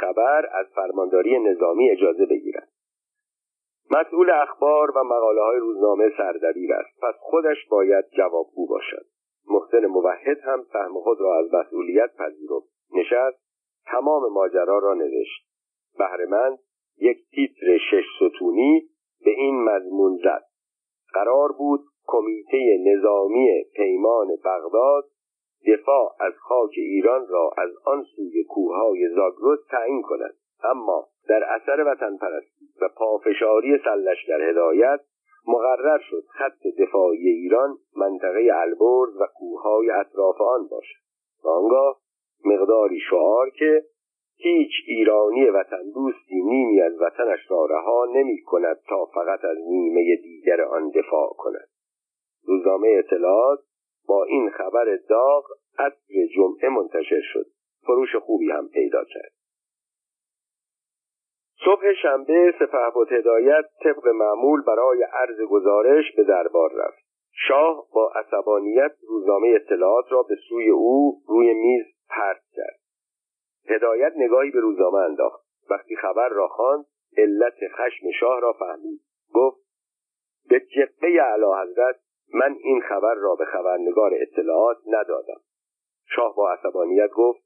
خبر از فرمانداری نظامی اجازه بگیرد مسئول اخبار و مقاله های روزنامه سردبیر است. پس خودش باید جوابگو باشد. محسن موحد هم سهم خود را از مسئولیت پذیرفت. نشست تمام ماجرا را نوشت. بهرمند یک تیتر شش ستونی به این مضمون زد. قرار بود کمیته نظامی پیمان بغداد دفاع از خاک ایران را از آن سوی کوههای زاگرس تعیین کند. اما در اثر وطن پرستی و پافشاری سلشگر هدایت مقرر شد خط دفاعی ایران منطقه البرز و کوههای اطراف آن باشد. آنگاه مقداری شعار که هیچ ایرانی وطن دوستی نیمی از وطنش را رها نمی کند تا فقط از نیمه دیگر آن دفاع کند. روزنامه اطلاعات با این خبر داغ عصر جمعه منتشر شد. فروش خوبی هم پیدا کرد. صبح شنبه سپهبد هدایت طبق معمول برای عرض گزارش به دربار رفت. شاه با عصبانیت روزنامه اطلاعات را به سوی او روی میز پرت کرد. هدایت نگاهی به روزنامه انداخت. وقتی خبر را خواند علت خشم شاه را فهمید. گفت به جبهه اعلی حضرت من این خبر را به خبرنگار اطلاعات ندادم. شاه با عصبانیت گفت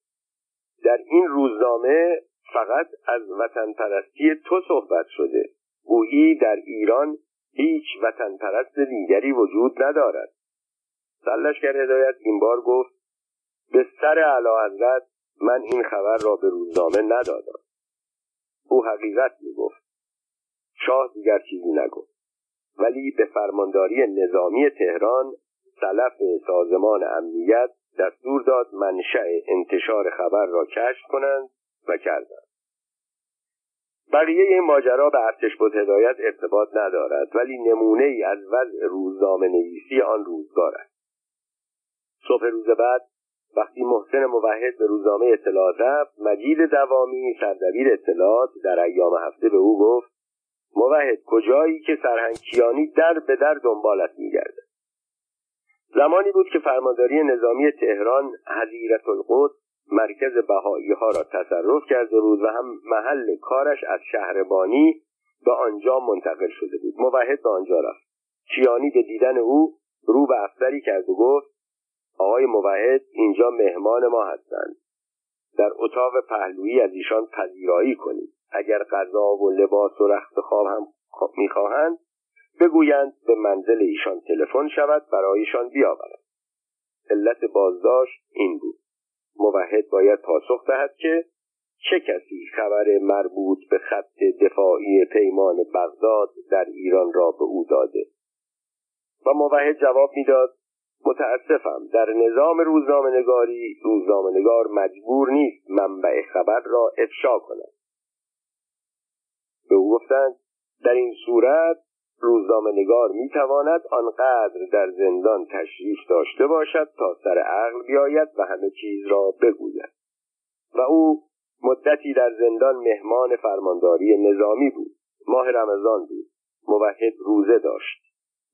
در این روزنامه فقط از وطن پرستی تو صحبت شده. گویی در ایران هیچ وطن پرست دیگری وجود ندارد. سلشگر هدایت این بار گفت به سر علا حضرت من این خبر را به روزنامه ندادم. او حقیقت می گفت شاه دیگر چیزی نگفت. ولی به فرمانداری نظامی تهران سلف سازمان امنیت دستور داد منشأ انتشار خبر را کشف کنند و کردند بقیه این ماجرا به ارتش بود هدایت ارتباط ندارد ولی نمونه ای از وضع روزنامه نویسی آن روزگار است. صبح روز بعد وقتی محسن موحد به روزنامه اطلاعات رفت مجید دوامی سردبیر اطلاعات در ایام هفته به او گفت موحد کجایی که سرهنگ کیانی در به در دنبالت میگرده زمانی بود که فرمانداری نظامی تهران حضیرت القدس مرکز بهایی ها را تصرف کرده بود و هم محل کارش از شهربانی به آنجا منتقل شده بود. موحد به آنجا رفت. کیانی به دیدن او رو به افسری کرد و گفت آقای موحد اینجا مهمان ما هستند. در اتاق پهلویی از ایشان پذیرایی کنید. اگر غذا و لباس و رخت خواب هم می‌خواهند بگویند به منزل ایشان تلفن شود برایشان بیاورند علت بازداشت این بود. موحد باید پاسخ دهد که چه کسی خبر مربوط به خط دفاعی پیمان بغداد در ایران را به او داده؟ و موحد جواب می‌داد متاسفم در نظام روزنامه نگاری مجبور نیست منبع خبر را افشا کند. به او گفتند در این صورت روزنامه نگار می تواند آنقدر در زندان تشریف داشته باشد تا سر عقل بیاید و همه چیز را بگوید. و او مدتی در زندان مهمان فرمانداری نظامی بود. ماه رمضان بود. موحد روزه داشت.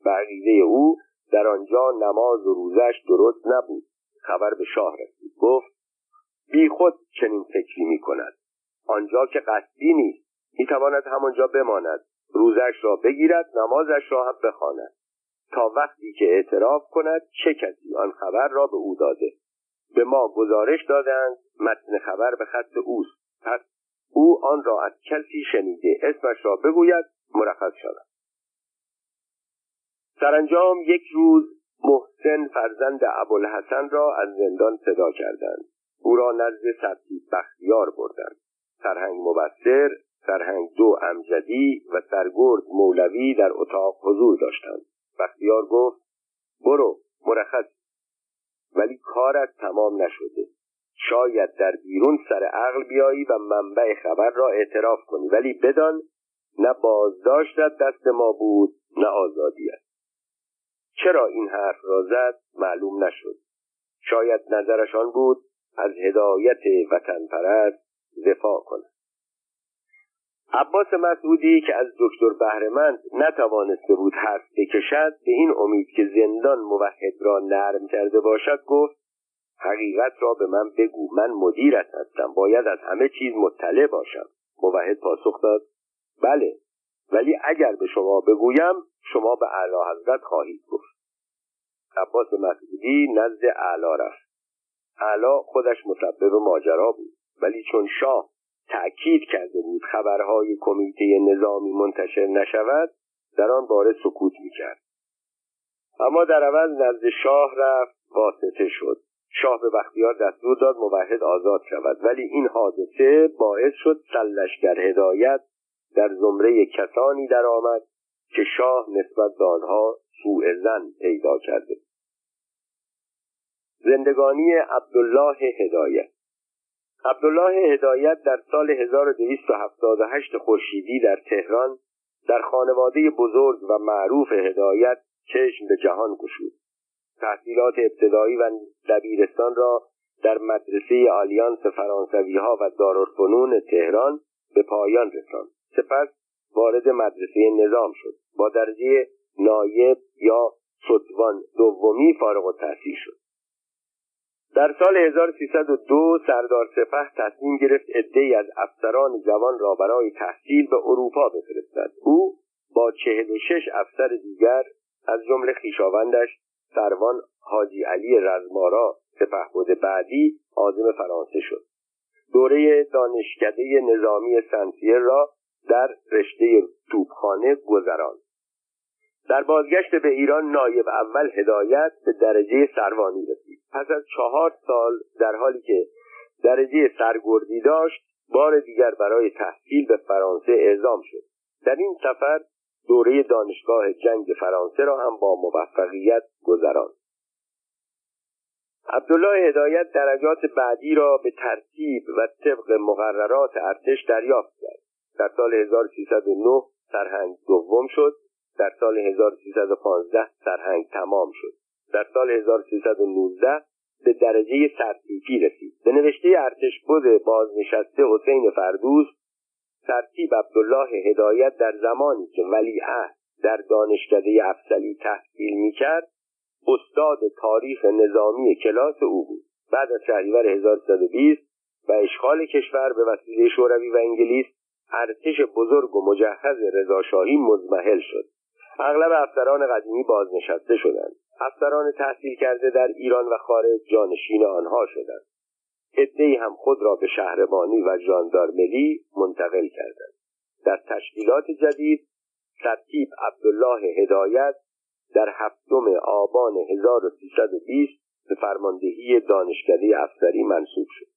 و او در آنجا نماز و روزش درست نبود. خبر به شاه رسید. گفت بی خود چنین فکری می کند آنجا که قصدی نیست می تواند همانجا بماند. روزش را بگیرد نمازش را هم بخواند. تا وقتی که اعتراف کند چه کسی آن خبر را به او داده؟ به ما گزارش دادند متن خبر به خط اوست. پس او آن را از کسی شنیده اسمش را بگوید مرخص شود. سرانجام یک روز محسن فرزند ابوالحسن را از زندان صدا کردند. او را نزد سبتی بختیار بردند. سرهنگ مبصر سرهنگ دو امجدی و سرگرد مولوی در اتاق حضور داشتند. بختیار گفت برو مرخص. ولی کارت تمام نشده. شاید در بیرون سر عقل بیایی و منبع خبر را اعتراف کنی ولی بدان نه بازداشتت دست ما بود نه آزادیت. چرا این حرف را زد؟ معلوم نشد. شاید نظرشان بود از هدایت وطن پرست دفاع کند. عباس مسعودی که از دکتر بهرمند نتوانسته بود حرف بکشد به این امید که زندان موحد را نرم کرده باشد گفت حقیقت را به من بگو من مدیرت هستم باید از همه چیز مطلع باشم. موحد پاسخ داد بله ولی اگر به شما بگویم شما به اعلی حضرت خواهید گفت. عباس مسعودی نزد اعلی رفت. اعلی خودش مسبب ماجرا بود ولی چون شاه تأکید کرده بود خبرهای کمیته نظامی منتشر نشود در آن باره سکوت می‌کرد. اما در عوض نزد شاه رفت واسطه شد. شاه به بختیار دستور داد موحد آزاد شود ولی این حادثه باعث شد سلشگر هدایت در زمره کسانی درآمد که شاه نسبت به آنها سوء زن پیدا کرده. زندگانی عبدالله هدایت عبدالله هدایت در سال 1278 خورشیدی در تهران در خانواده بزرگ و معروف هدایت چشم به جهان گشود. تحصیلات ابتدایی و دبیرستان را در مدرسه آلیانس فرانسوی ها و دارالفنون تهران به پایان رساند. سپس وارد مدرسه نظام شد. با درجه نایب یا ستوان دومی فارغ التحصیل شد. در سال 1302 سردار سپه تصمیم گرفت عدهای از افسران جوان را برای تحصیل به اروپا بفرستد. او با چهل و شش افسر دیگر از جمله خویشاوندش سروان حاجی علی رزمارا سپهبد بعدی عازم فرانسه شد. دوره دانشکده نظامی سنسیر را در رشته توپخانه گذراند. در بازگشت به ایران نایب اول هدایت به درجه سروانی رسید. پس از چهار سال در حالی که درجه سرگردی داشت بار دیگر برای تحصیل به فرانسه اعزام شد. در این سفر دوره دانشگاه جنگ فرانسه را هم با موفقیت گذراند. عبدالله هدایت درجات بعدی را به ترتیب و طبق مقررات ارتش دریافت کرد. در سال 1309 سرهنگ دوم شد در سال 1315 سرهنگ تمام شد. در سال 1319 به درجه سرتیپی رسید. به نوشته ارتش بود بازنشسته حسین فردوس ترتیب عبدالله هدایت در زمانی که ولیعهد در دانشکده افسلی تحصیل می‌کرد استاد تاریخ نظامی کلاس او بود. بعد از شهریور 1320 و اشغال کشور به وسیله شوروی و انگلیس ارتش بزرگ و مجهز رضاشاهی مزمحل شد. اغلب افسران قدیمی بازنشسته شدند. افسران تحصیل کرده در ایران و خارج جانشین آنها شدند. عدهای هم خود را به شهربانی و ژاندارمری منتقل کردند. در تشکیلات جدید ترتیب عبدالله هدایت در هفتم آبان 1320 به فرماندهی دانشکده افسری منصوب شد.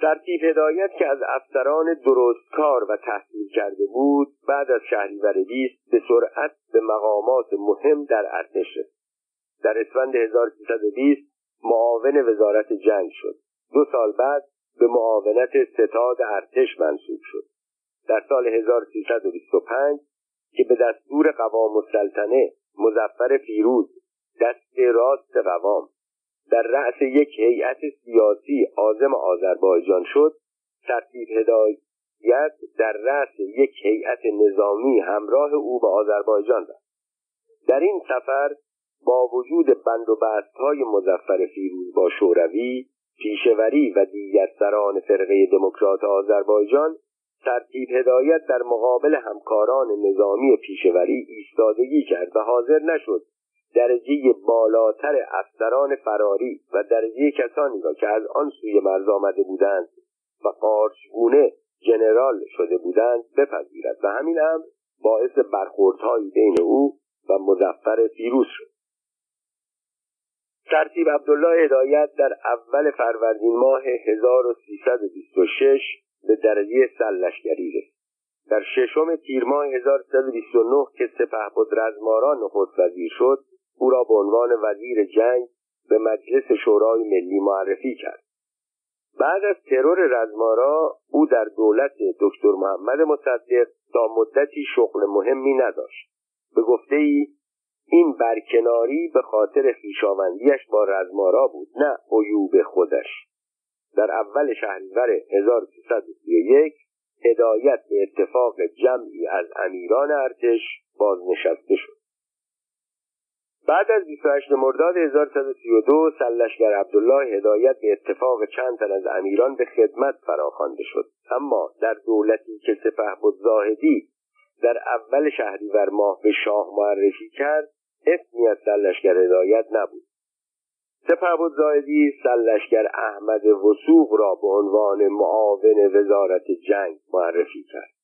ترتیب هدایت که از افسران درستکار و تحصیل کرده بود بعد از شهریور 20 به سرعت به مقامات مهم در ارتش رسید در اسفند 1320 معاون وزارت جنگ شد. دو سال بعد به معاونت ستاد ارتش منصوب شد. در سال 1325 که به دستور قوام السلطنه مزفر پیروز دست راست قوام در رأس یک هیئت سیاسی عازم آذربایجان شد ترتیب هدایت در رأس یک هیئت نظامی همراه او به آذربایجان رفت. در این سفر با وجود بند و های مزفر فیروز با شوروی پیشوری و دیگر سران فرقه دموکرات آذربایجان ترتیب هدایت در مقابل همکاران نظامی پیشوری ایستادگی کرد و حاضر نشد درجه بالاتر افسران فراری و درجه کسانی را که از آن سوی مرز آمده بودند و قارچگونه جنرال شده بودند بپذیرد و همین امر باعث برخوردهایی بین او و مزفر فیروز شد. ترتیب عبدالله هدایت در اول فروردین ماه 1326 به درجه سلشگری رسید. در ششم تیر ماه 1329 که سپهبد رزماران نخست وزیر شد او را به عنوان وزیر جنگ به مجلس شورای ملی معرفی کرد. بعد از ترور رزمارا او در دولت دکتر محمد مصدق تا مدتی شغل مهمی نداشت. به گفته ای این برکناری به خاطر خیشاوندیش با رزمارا بود نه عیوب خودش. در اول شهریور 1331 هدایت به اتفاق جمعی از امیران ارتش بازنشسته شد. بعد از 28 مرداد 1132 سلشگر عبدالله هدایت به اتفاق چند تن از امیران به خدمت فراخوانده شد. اما در دولتی که سپه بود زاهدی در اول شهریور ماه به شاه معرفی کرد اسمی از سلشگر هدایت نبود. سپه بود زاهدی سلشگر احمد وسوق را به عنوان معاون وزارت جنگ معرفی کرد.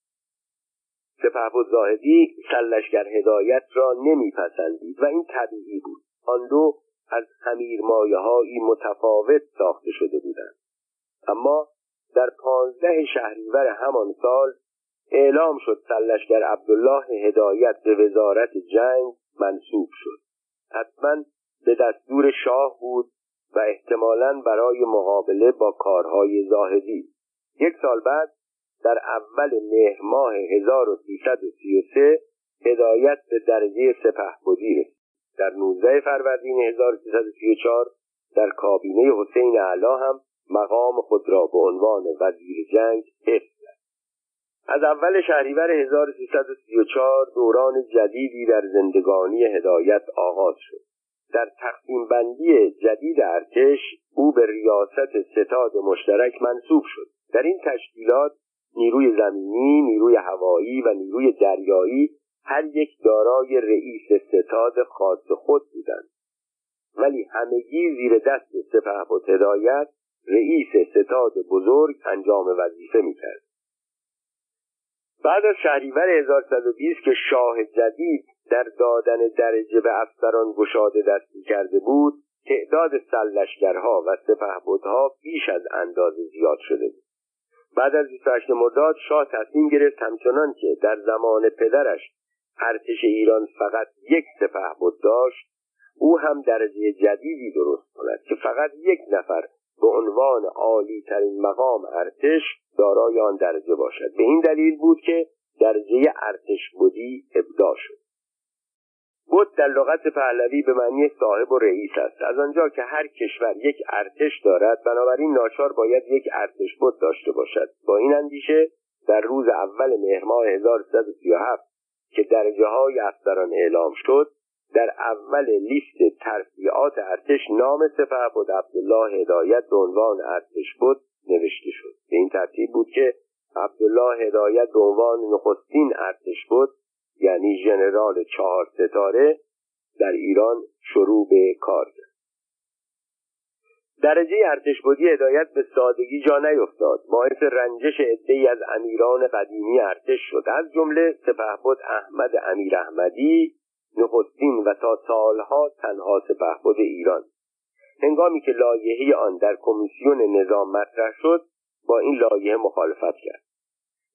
سپهبد زاهدی سلشگر هدایت را نمیپسندید و این طبیعی بود. آن دو از امیر مایه متفاوت ساخته شده بودند. اما در پانزده شهریور همان سال اعلام شد سلشگر عبدالله هدایت به وزارت جنگ منصوب شد. حتما به دستور شاه بود و احتمالا برای مقابله با کارهای زاهدی. یک سال بعد در اول مهر ماه 1333 هدایت به درجه سپه رسید. در 19 فروردین 1334 در کابینه حسین علا هم مقام خود را به عنوان وزیر جنگ حفظ کرد. از اول شهریور 1334 دوران جدیدی در زندگانی هدایت آغاز شد. در تقسیم بندی جدید ارتش او به ریاست ستاد مشترک منصوب شد. در این تشکیلات نیروی زمینی، نیروی هوایی و نیروی دریایی هر یک دارای رئیس ستاد خاص خود بودند. ولی همگی زیر دست سپه و هدایت رئیس ستاد بزرگ انجام وظیفه می‌کرد. بعد از شهریور 1120 که شاه جدید در دادن درجه به افسران گشاده دستی کرده بود تعداد سلشگرها و سپهبدها بیش از اندازه زیاد شده بود. بعد از 28 مرداد شاه تصمیم گرفت همچنان که در زمان پدرش ارتش ایران فقط یک سپه بود داشت او هم درجه جدیدی درست کند که فقط یک نفر به عنوان عالی ترین مقام ارتش دارای آن درجه باشد. به این دلیل بود که درجه ارتش بودی ابدا شد. بود در لغت پهلوی به معنی صاحب و رئیس است. از آنجا که هر کشور یک ارتش دارد بنابراین ناچار باید یک ارتش بود داشته باشد. با این اندیشه در روز اول مهر ماه 1337 که درجه های افسران اعلام شد در اول لیست ترفیعات ارتش نام سپه بود عبدالله هدایت به عنوان ارتش بود نوشته شد. به این ترتیب بود که عبدالله هدایت به عنوان نخستین ارتش بود یعنی ژنرال چهار ستاره در ایران شروع به کار کرد. درجه ارتش بودی هدایت به سادگی جا نیفتاد. باعث رنجش عدهای از امیران قدیمی ارتش شد. از جمله سپهبد احمد امیر احمدی نخستین و تا سالها تنها سپهبد ایران. هنگامی که لایحه آن در کمیسیون نظام مطرح شد با این لایحه مخالفت کرد.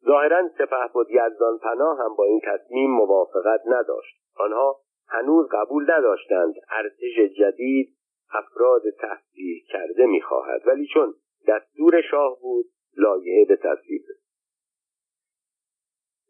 ظاهرا سپهبد یزدان پناه هم با این تصمیم موافقت نداشت. آنها هنوز قبول نداشتند ارتش جدید افراد تحصیل کرده می‌خواهد. ولی چون دستور شاه بود لایحه به تصویب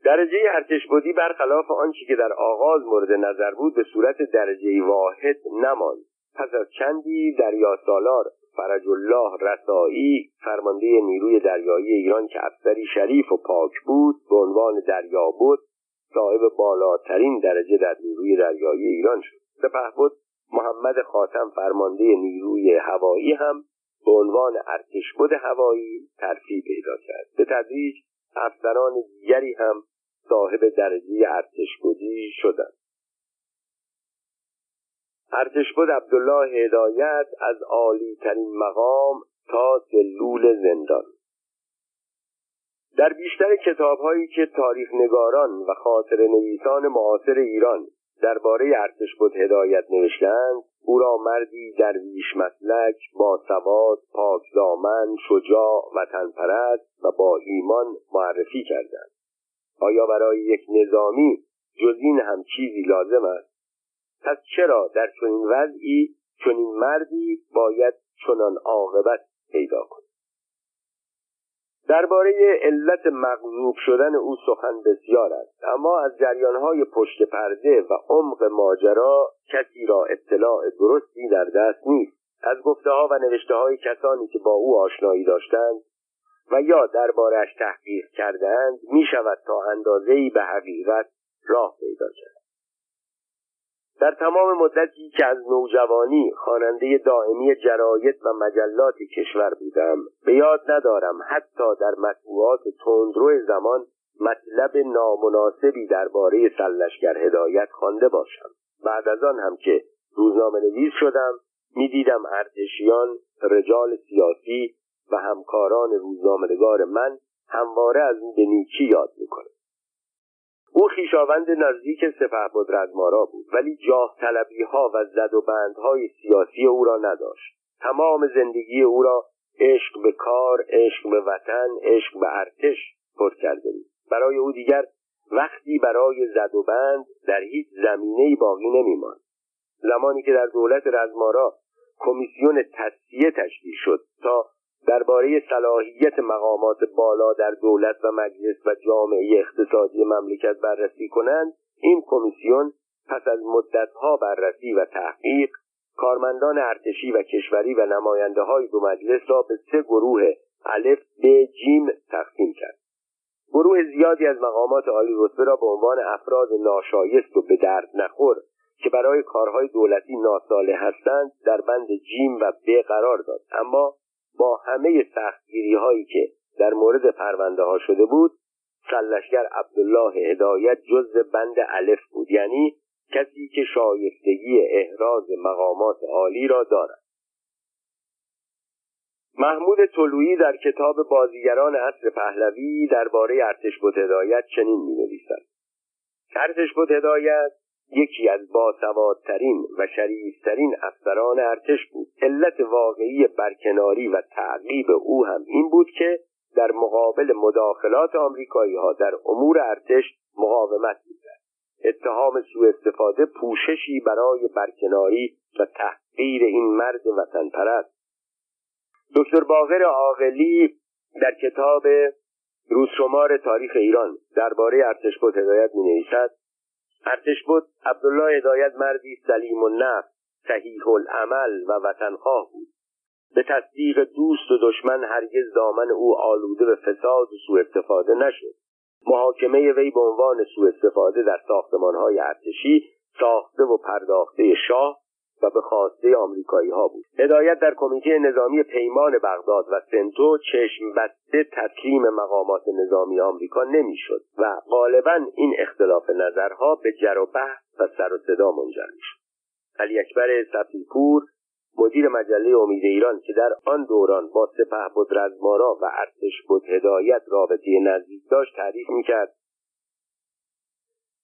درجه ارتش بودی برخلاف آنچه که در آغاز مورد نظر بود به صورت درجه واحد نماند. پس از چندی دریا سالار فرج الله رسایی فرمانده نیروی دریایی ایران که افسری شریف و پاک بود به عنوان دریا بود صاحب بالاترین درجه در نیروی دریایی ایران شد. سپهبد محمد خاتم فرمانده نیروی هوایی هم به عنوان ارتش بود هوایی ترفیع پیدا کرد. به تدریج افسران دیگری هم صاحب درجه ارتش بودی شدند. ارتش بود عبدالله هدایت از عالی ترین مقام تا سلول زندان. در بیشتر کتاب هایی که تاریخ نگاران و خاطر نویسان معاصر ایران درباره ارتش بود هدایت نوشتند او را مردی درویش مسلک با سواد پاک دامن شجاع وطن پرست و با ایمان معرفی کردند. آیا برای یک نظامی جز این هم چیزی لازم است؟ پس چرا در چنین وضعی چنین مردی باید چنان عاقبت پیدا کند درباره علت مغلوب شدن او سخن بسیار است اما از جریانهای پشت پرده و عمق ماجرا کسی را اطلاع درستی در دست نیست. از گفته ها و نوشته های کسانی که با او آشنایی داشتند و یا دربارهش تحقیق کردند می شود تا اندازه‌ای به حقیقت راه پیدا کرد. در تمام مدتی که از نوجوانی خواننده دائمی جراید و مجلات کشور بودم به یاد ندارم حتی در مطبوعات تندرو زمان مطلب نامناسبی درباره سلشگر هدایت خوانده باشم. بعد از آن هم که روزنامه نویس شدم می‌دیدم ارتشیان رجال سیاسی و همکاران روزنامهنگار من همواره از او به نیکی یاد می‌کنه او خیشاوند نزدیک سپهبد رزمارا بود ولی جاه طلبی ها و زد و بندهای سیاسی او را نداشت. تمام زندگی او را عشق به کار عشق به وطن عشق به ارتش پر کرده بود. برای او دیگر وقتی برای زد و بند در هیچ زمینه باقی نمیماند. زمانی که در دولت رزمارا کمیسیون تصفیه تشکیل شد تا درباره صلاحیت مقامات بالا در دولت و مجلس و جامعه اقتصادی مملکت بررسی کنند این کمیسیون پس از مدتها بررسی و تحقیق کارمندان ارتشی و کشوری و نماینده های دو مجلس را به سه گروه الف به جیم تقسیم کرد. گروه زیادی از مقامات عالی رتبه را به عنوان افراد ناشایست و به درد نخور که برای کارهای دولتی ناساله هستند در بند جیم و ب قرار داد. اما با همه سختگیری هایی که در مورد پرونده ها شده بود سلشگر عبدالله هدایت جز بند الف بود یعنی کسی که شایستگی احراز مقامات عالی را دارد. محمود طلویی در کتاب بازیگران عصر پهلوی درباره ارتش بود هدایت چنین می نویسد بود هدایت یکی از باسوادترین و شریفترین افسران ارتش بود. علت واقعی برکناری و تعقیب او هم این بود که در مقابل مداخلات آمریکایی ها در امور ارتش مقاومت می‌کرد. اتهام سوء استفاده پوششی برای برکناری و تحقیر این مرد وطن پرست دکتر باقر عاقلی در کتاب روزشمار تاریخ ایران درباره ارتش بود هدایت می نویسد ارتش بود عبدالله هدایت مردی سلیم و نفس صحیح العمل و وطنخواه بود. به تصدیق دوست و دشمن هرگز دامن او آلوده به فساد و سوء استفاده نشد. محاکمه وی به عنوان سوء استفاده در ساختمانهای ارتشی ساخته و پرداخته شاه و به خواسته آمریکایی ها بود. هدایت در کمیته نظامی پیمان بغداد و سنتو چشم بسته تسلیم مقامات نظامی آمریکا نمی‌شد و غالبا این اختلاف نظرها به جر و بحث و سر و صدا منجر می‌شد. علی اکبر صفیپور مدیر مجله امید ایران که در آن دوران با سپه بود رزمارا و ارتش بود هدایت رابطه نزدیک داشت تعریف می‌کرد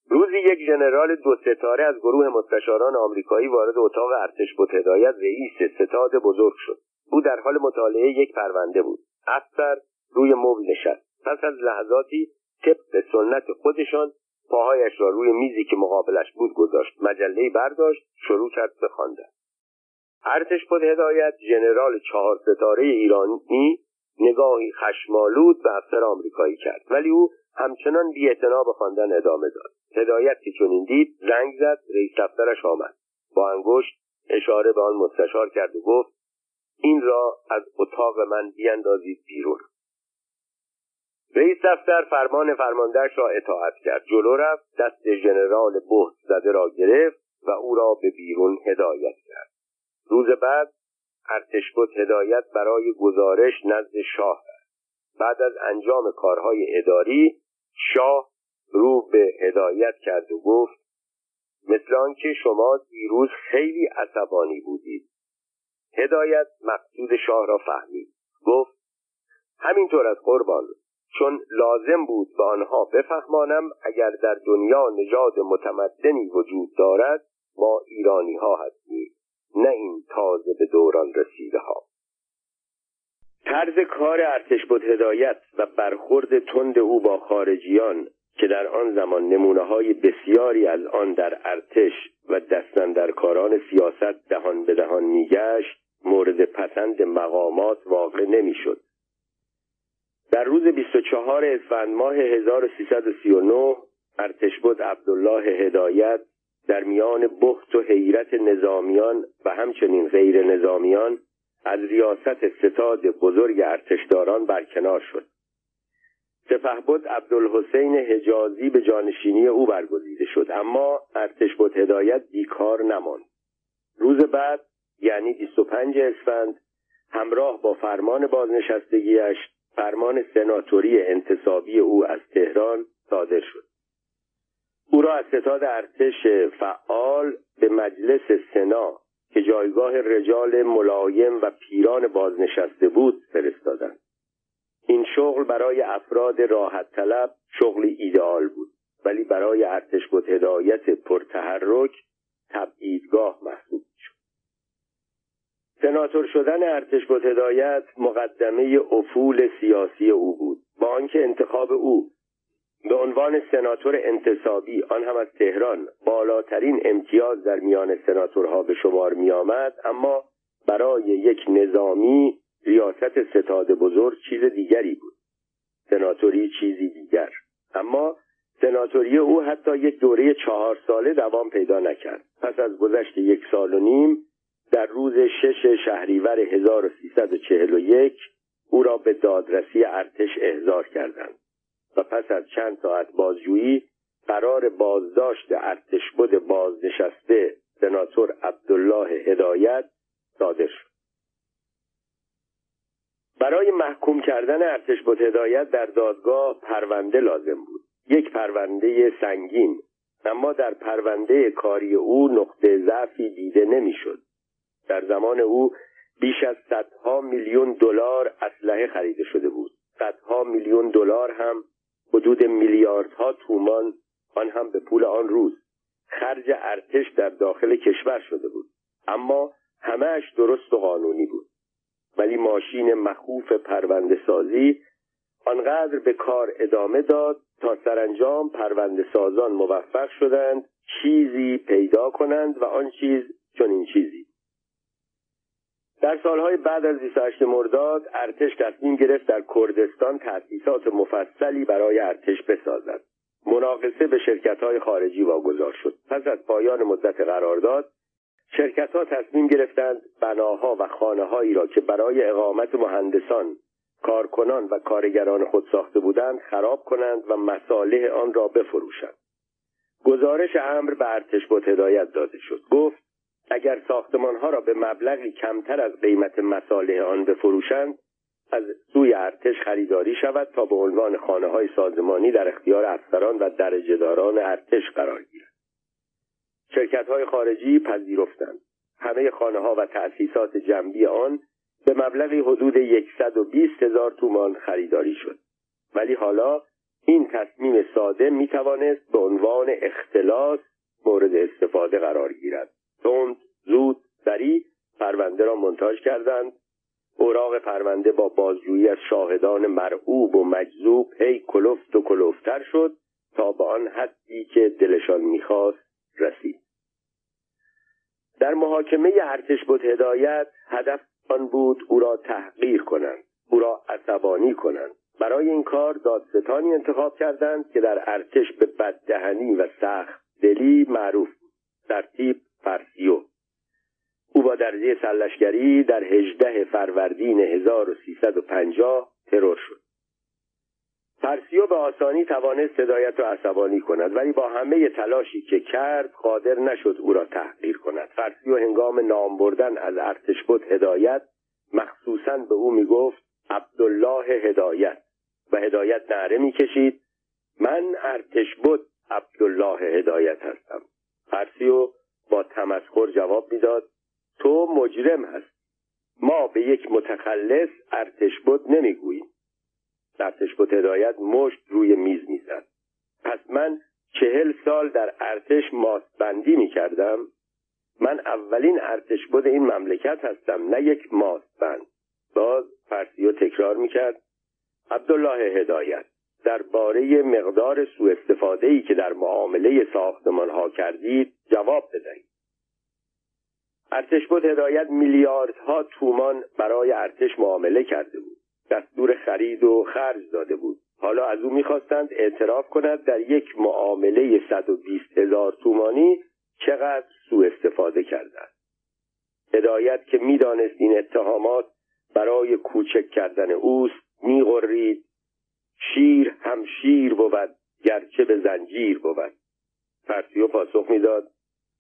روزی یک ژنرال دو ستاره از گروه مستشاران آمریکایی وارد اتاق ارتش بود. هدایت رئیس ستاد بزرگ شد. او در حال مطالعه یک پرونده بود. افسر روی مبل نشست. پس از لحظاتی طبق سنت خودشان پاهایش را روی میزی که مقابلش بود گذاشت. مجله برداشت شروع کرد به خواندن. ارتش بود هدایت ژنرال چهار ستاره ایرانی نگاهی خشمالود به افسر آمریکایی کرد. ولی او همچنان بی به خواندن ادامه داد. هدایت که چنین دید زنگ زد رئیس دفترش آمد. با انگشت اشاره به آن مستشار کرد و گفت این را از اتاق من بیاندازید بیرون. رئیس دفتر فرمان فرماندهش را اطاعت کرد. جلو رفت دست ژنرال بهت زده را گرفت و او را به بیرون هدایت کرد. روز بعد ارتش بود هدایت برای گزارش نزد شاه بعد از انجام کارهای اداری شاه رو به هدایت کرد و گفت مثل آنکه شما دیروز خیلی عصبانی بودید. هدایت مقصود شاه را فهمید. گفت همینطور از قربان چون لازم بود به آنها بفهمانم اگر در دنیا نژاد متمدنی وجود دارد ما ایرانی ها هستیم نه این تازه به دوران رسیده ها طرز کار ارتش بود هدایت و برخورد تند او با خارجیان که در آن زمان نمونه های بسیاری از آن در ارتش و کاران سیاست دهان به دهان میگشت مورد پسند مقامات واقع نمی‌شد. در روز 24 اسفند ماه 1339 ارتشبد عبدالله هدایت در میان بخت و حیرت نظامیان و همچنین غیر نظامیان از ریاست ستاد بزرگ ارتشداران برکنار شد سپهبد عبدالحسین حجازی به جانشینی او برگزیده شد اما ارتشبد هدایت بیکار نماند. روز بعد یعنی 25 اسفند همراه با فرمان بازنشستگیش فرمان سناتوری انتصابی او از تهران صادر شد. او را از ستاد ارتش فعال به مجلس سنا که جایگاه رجال ملایم و پیران بازنشسته بود فرستادند. این شغل برای افراد راحت طلب شغلی ایدئال بود ولی برای ارتش بود هدایت پرتحرک تبعیدگاه محسوب شد سناتور شدن ارتش بود هدایت مقدمه افول سیاسی او بود. با آنکه انتخاب او به عنوان سناتور انتصابی آن هم از تهران بالاترین امتیاز در میان سناتورها به شمار می آمد اما برای یک نظامی ریاست ستاد بزرگ چیز دیگری بود. سناتوری چیزی دیگر. اما سناتوری او حتی یک دوره چهار ساله دوام پیدا نکرد. پس از گذشت یک سال و نیم در روز شش شهریور 1341 او را به دادرسی ارتش احضار کردند. و پس از چند ساعت بازجویی قرار بازداشت ارتشبد بازنشسته سناتور عبدالله هدایت صادر شد. برای محکوم کردن ارتشبد هدایت در دادگاه پرونده لازم بود. یک پرونده سنگین اما در پرونده کاری او نقطه ضعفی دیده نمی‌شد. در زمان او بیش از صدها میلیون دلار اسلحه خریده شده بود. صدها میلیون دلار هم حدود میلیاردها تومان آن هم به پول آن روز خرج ارتش در داخل کشور شده بود. اما همهش درست و قانونی بود. ولی ماشین مخوف پرونده سازی آنقدر به کار ادامه داد تا سرانجام پرونده سازان موفق شدند چیزی پیدا کنند و آن چیز چنین چیزی. در سالهای بعد از 28 مرداد ارتش تصمیم گرفت در کردستان تأسیسات مفصلی برای ارتش بسازد. مناقصه به شرکت های خارجی واگذار شد. پس از پایان مدت قرارداد شرکت ها تصمیم گرفتند بناها و خانه هایی را که برای اقامت مهندسان کارکنان و کارگران خود ساخته بودند خراب کنند و مصالح آن را بفروشند. گزارش امر به ارتش بود هدایت داده شد. گفت اگر ساختمانها را به مبلغی کمتر از قیمت مساله آن بفروشند از سوی ارتش خریداری شود تا به عنوان خانه های سازمانی در اختیار افسران و درجهداران ارتش قرار گیرد. شرکت های خارجی پذیرفتند. همه خانه ها و تأسیسات جنبی آن به مبلغی حدود 120 هزار تومان خریداری شد. ولی حالا این تصمیم ساده می توانست به عنوان اختلاس مورد استفاده قرار گیرد. تند زود سریع پرونده را منتاج کردند. اوراق پرونده با بازجویی از شاهدان مرعوب و مجذوب هی کلفت و کلفتر شد تا به آن حدی که دلشان می‌خواست رسید. در محاکمه ارتش بود هدایت هدف آن بود او را تحقیر کنند او را عصبانی کنند. برای این کار دادستانی انتخاب کردند که در ارتش به بددهنی و سخت دلی معروف بود ترتیب فرسیو او با درجه سلشگری در هجده فروردین 1350 ترور شد. فرسیو به آسانی توانست هدایت را عصبانی کند ولی با همه تلاشی که کرد قادر نشد او را تحقیر کند. فرسیو هنگام نام بردن از ارتشبد هدایت مخصوصا به او می‌گفت عبدالله هدایت. و هدایت نعره می‌کشید. من ارتشبد عبدالله هدایت هستم. فرسیو با تمسخر جواب می‌داد تو مجرم هستی ما به یک متخلف ارتشبد نمی‌گوییم. ارتش بود هدایت مشت روی میز می‌زد. پس من چهل سال در ارتش ماستبندی می‌کردم. من اولین ارتش بود این مملکت هستم نه یک ماستبند. باز فرسیو تکرار می‌کرد. عبدالله هدایت. درباره مقدار سوء استفاده ای که در معامله ساختمان ها کردید جواب بدهید. ارتش بود هدایت میلیاردها تومان برای ارتش معامله کرده بود. دستور خرید و خرج داده بود. حالا از او می‌خواستند اعتراف کند در یک معامله 120 هزار تومانی چقدر سوء استفاده کرده هدایت که می‌دانست این اتهامات برای کوچک کردن اوست میغرید. شیر هم شیر بود گرچه به زنجیر بود. فرسیو پاسخ می‌داد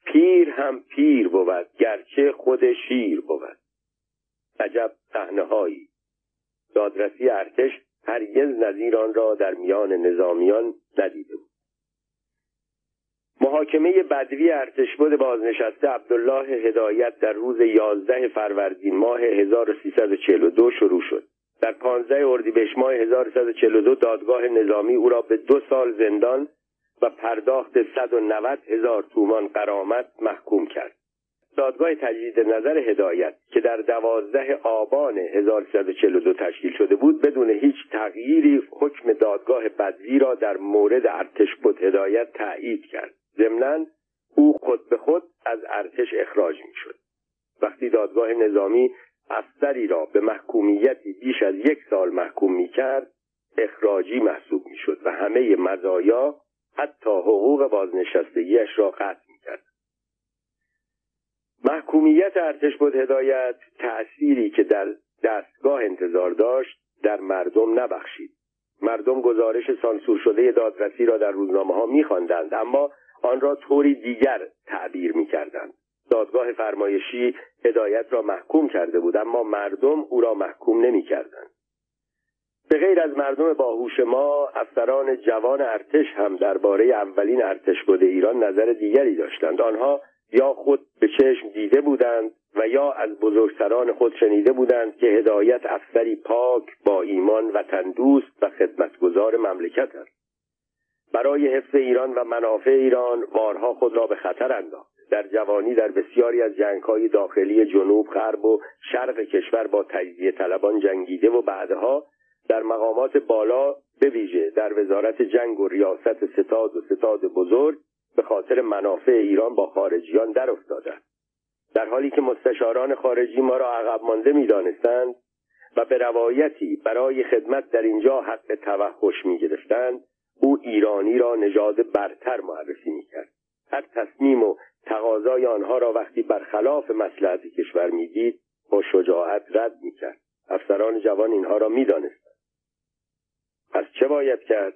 پیر هم پیر بود گرچه خود شیر بود. عجب هایی دادرسی ارتش هرگز نظیر آن را در میان نظامیان ندیده بود. محاکمه بدوی ارتش بود بازنشسته عبدالله هدایت در روز 11 فروردین ماه 1342 شروع شد. در 15 اردیبهشت ماه 1342 دادگاه نظامی او را به دو سال زندان و پرداخت 190 هزار تومان قرامت محکوم کرد. دادگاه تجدید نظر هدایت که در دوازده آبان 1342 تشکیل شده بود بدون هیچ تغییری حکم دادگاه بدوی را در مورد ارتش بود هدایت تایید کرد ضمنا او خود به خود از ارتش اخراج می شد وقتی دادگاه نظامی افسری را به محکومیتی بیش از یک سال محکوم می کرد اخراجی محسوب می شد و همه مزایا حتی حقوق بازنشستگیش را قطع. محکومیت ارتش بود هدایت تأثیری که در دستگاه انتظار داشت در مردم نبخشید. مردم گزارش سانسور شده دادرسی را در روزنامه ها میخواندند اما آن را طوری دیگر تعبیر می‌کردند. دادگاه فرمایشی هدایت را محکوم کرده بود اما مردم او را محکوم نمی‌کردند. به غیر از مردم باهوش ما افسران جوان ارتش هم درباره اولین ارتش بوده ایران نظر دیگری داشتند. آنها یا خود به چشم دیده بودند و یا از بزرگتران خود شنیده بودند که هدایت افسری پاک با ایمان و تندوست و خدمتگزار مملکت است. برای حفظ ایران و منافع ایران بارها خود را به خطر انداخت. در جوانی در بسیاری از جنگهای داخلی جنوب غرب و شرق کشور با تجزیه طلبان جنگیده و بعدها در مقامات بالا به ویژه در وزارت جنگ و ریاست ستاد و ستاد بزرگ به خاطر منافع ایران با خارجیان در افتادند. در حالی که مستشاران خارجی ما را عقب مانده می‌دانستند و به روایتی برای خدمت در اینجا حق توحش می‌گرفتند او ایرانی را نژاد برتر معرفی می‌کرد. هر تصمیم و تقاضای آنها را وقتی برخلاف مسلحت کشور می‌دید با شجاعت رد می‌کرد. افسران جوان اینها را می‌دانستند. پس چه باید کرد؟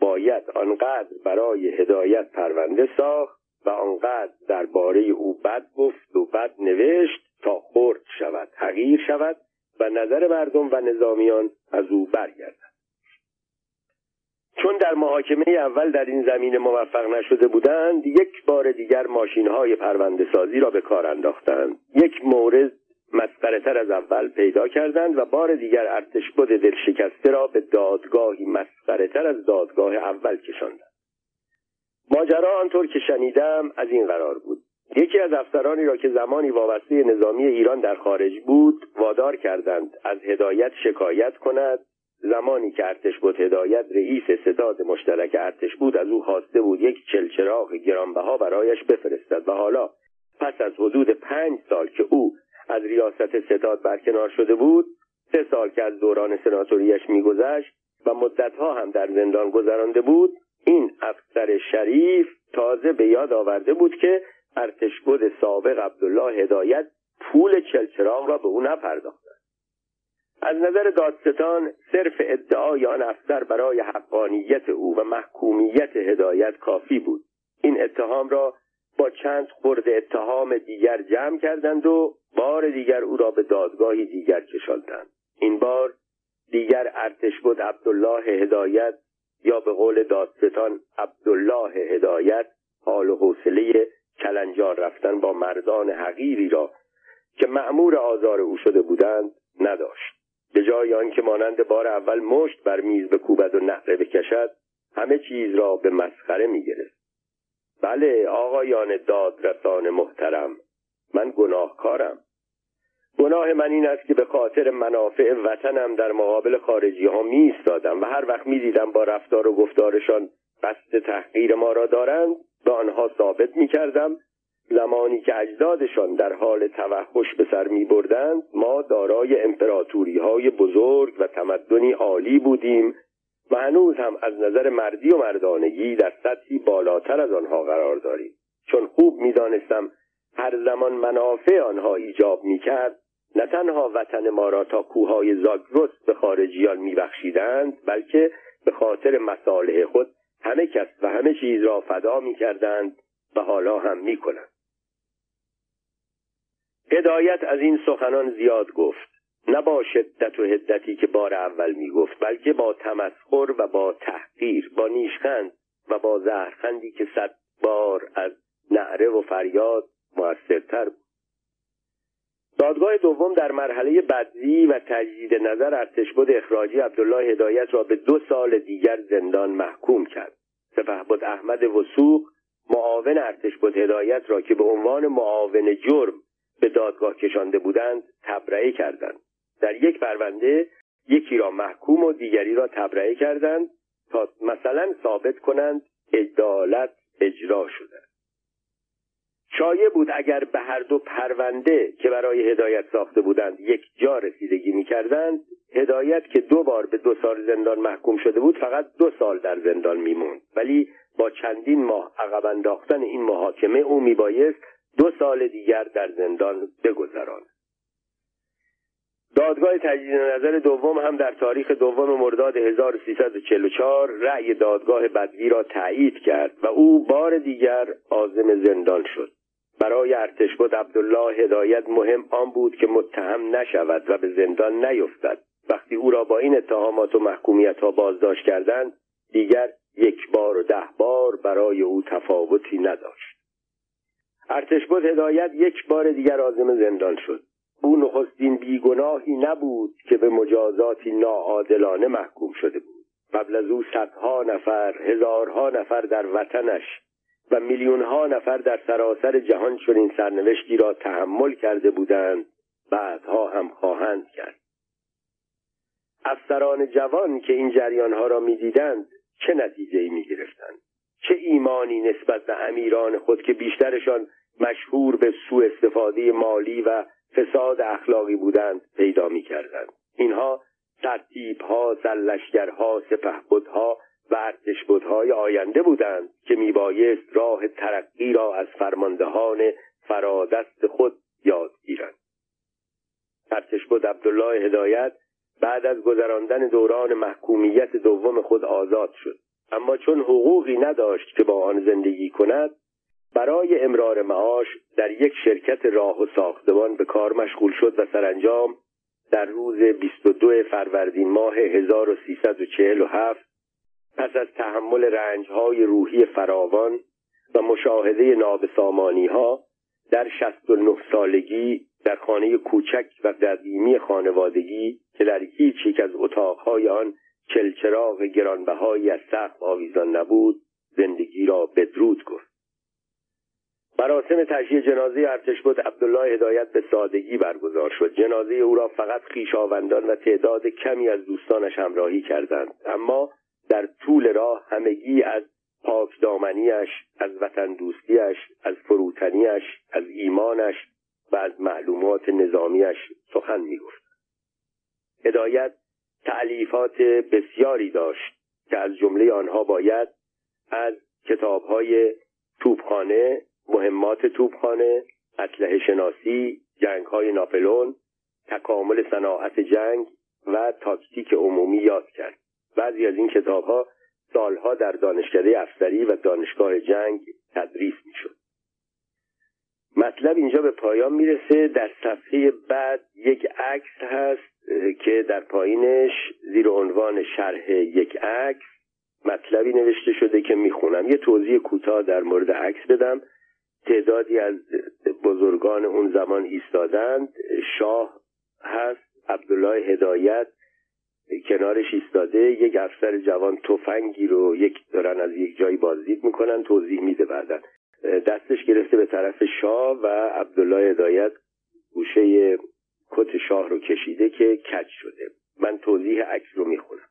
باید آنقدر برای هدایت پرونده ساخت و آنقدر درباره او بد گفت و بد نوشت تا خرد شود حقیر شود و نظر مردم و نظامیان از او برگردد. چون در محاکمه اول در این زمینه موفق نشده بودند یک بار دیگر ماشین های پرونده سازی را به کار انداختند. یک مورد مسخره تر از اول پیدا کردند و بار دیگر ارتش بود دل شکسته را به دادگاهی مسخره تر از دادگاه اول کشاندند. ماجرا آنطور که شنیدم از این قرار بود. یکی از افسرانی را که زمانی وابسته نظامی ایران در خارج بود وادار کردند از هدایت شکایت کند. زمانی که ارتش بود هدایت رئیس ستاد مشترک ارتش بود از او خواسته بود یک چلچراغ گرانبها برایش بفرستد و حالا پس از حدود پنج سال که او از ریاست ستاد برکنار شده بود سه سال که از دوران سناتوریش میگذشت و مدتها هم در زندان گذرانده بود این افسر شریف تازه به یاد آورده بود که ارتشبد سابق عبدالله هدایت پول چلچراغ را به او نپرداخت از نظر دادستان صرف ادعای آن افسر برای حقانیت او و محکومیت هدایت کافی بود. این اتهام را با چند خورد اتهام دیگر جمع کردند و بار دیگر او را به دادگاهی دیگر کشاندند. این بار دیگر ارتش بود عبدالله هدایت یا به قول دادستان عبدالله هدایت حال و حوصله کلنجار رفتن با مردان حقیری را که معمور آزار او شده بودند نداشت. به جای آنکه مانند بار اول مشت بر میز بکوبد و نقره بکشد همه چیز را به مسخره می‌گرفت. بله آقایان دادرسان محترم من گناهکارم. گناه من این است که به خاطر منافع وطنم در مقابل خارجی ها می و هر وقت می دیدم با رفتار و گفتارشان قصد تحقیر ما را دارند به آنها ثابت می کردم زمانی که اجدادشان در حال توحش به سر می بردند ما دارای امپراتوری های بزرگ و تمدنی عالی بودیم و هنوز هم از نظر مردی و مردانگی در سطحی بالاتر از آنها قرار داریم. چون خوب می‌دانستم هر زمان منافع آنها ایجاب می‌کرد نه تنها وطن ما را تا کوههای زاگرس به خارجیان میبخشیدند بلکه به خاطر مصالح خود همه کس و همه چیز را فدا می‌کردند و حالا هم می‌کنند. هدایت از این سخنان زیاد گفت. نه با شدت و هدتی که بار اول می‌گفت بلکه با تمسخر و با تحقیر با نیشخند و با زهرخندی که صد بار از نعره و فریاد موثرتر بود. دادگاه دوم در مرحله بدوی و تجدید نظر ارتشبد اخراجی عبدالله هدایت را به دو سال دیگر زندان محکوم کرد. سپهبد احمد وسوق معاون ارتشبد هدایت را که به عنوان معاون جرم به دادگاه کشانده بودند تبرئه کردند. در یک پرونده یکی را محکوم و دیگری را تبرئه کردند تا مثلا ثابت کنند عدالت اجرا شده. شایع بود اگر به هر دو پرونده که برای هدایت ساخته بودند یک جا رسیدگی می کردند هدایت که دو بار به دو سال زندان محکوم شده بود فقط دو سال در زندان میموند. ولی با چندین ماه عقب انداختن این محاکمه او میبایست دو سال دیگر در زندان بگذراند. دادگاه تجدید نظر دوم هم در تاریخ دوم مرداد 1344 رأی دادگاه بدوی را تایید کرد و او بار دیگر عازم زندان شد. برای ارتشبد عبدالله هدایت مهم آن بود که متهم نشود و به زندان نیفتد. وقتی او را با این اتهامات و محکومیت ها بازداشت کردند دیگر یک بار و ده بار برای او تفاوتی نداشت. ارتشبد هدایت یک بار دیگر آزم زندان شد. او نخستین بیگناهی نبود که به مجازاتی ناعادلانه محکوم شده بود. قبل از او صدها نفر هزارها نفر در وطنش و میلیونها نفر در سراسر جهان چنین سرنوشتی را تحمل کرده بودند بعدها هم خواهند کرد. افسران جوان که این جریانها را می‌دیدند چه نتیجه می گرفتند چه ایمانی نسبت به امیران خود که بیشترشان مشهور به سوء استفاده مالی و فساد اخلاقی بودند پیدا می کردند اینها ترتیبها سلشگرها سپهبدها و ارتشبدهای آینده بودند که میبایست راه ترقی را از فرماندهان فرادست خود یاد گیرند. ارتشبد عبدالله هدایت بعد از گذراندن دوران محکومیت دوم خود آزاد شد. اما چون حقوقی نداشت که با آن زندگی کند برای امرار معاش در یک شرکت راه و ساختمان به کار مشغول شد و سرانجام در روز 22 فروردین ماه 1347 پس از تحمل رنجهای روحی فراوان و مشاهده نابسامانی ها در 69 سالگی در خانه کوچک و قدیمی خانوادگی که در هیچ یک از اتاقهای آن چلچراغ گرانبهایی از سقف آویزان نبود زندگی را بدرود گفت. مراسم تشییع جنازه ارتش بود عبدالله هدایت به سادگی برگزار شد. جنازه او را فقط خیشاوندان و تعداد کمی از دوستانش همراهی کردند. اما در طول راه همگی از پاک دامنیش از وطن دوستیش از فروتنیش از ایمانش و از معلومات نظامیش سخن می‌گفت. هدایت تعلیفات بسیاری داشت که از جمله آنها باید از کتابهای توپخانه مهمات توپخانه اسلحه شناسی جنگهای ناپلون تکامل صناعت جنگ و تاکتیک عمومی یاد کرد. بعضی از این کتابها سالها در دانشکده افسری و دانشگاه جنگ تدریس می‌شد. مطلب اینجا به پایان می‌رسه. در صفحه بعد یک عکس هست که در پایینش زیر عنوان شرح یک عکس مطلبی نوشته شده که می‌خونم. یه توضیح کوتاه در مورد عکس بدم. تعدادی از بزرگان اون زمان ایستادند. شاه هست عبدالله هدایت کنارش ایستاده یک افسر جوان تفنگی رو یک دارن از یک جایی بازدید می‌کنن توضیح میده بعدن دستش گرفته به طرف شاه و عبدالله هدایت گوشه کت شاه رو کشیده که کج شده. من توضیح عکس رو می‌خونم.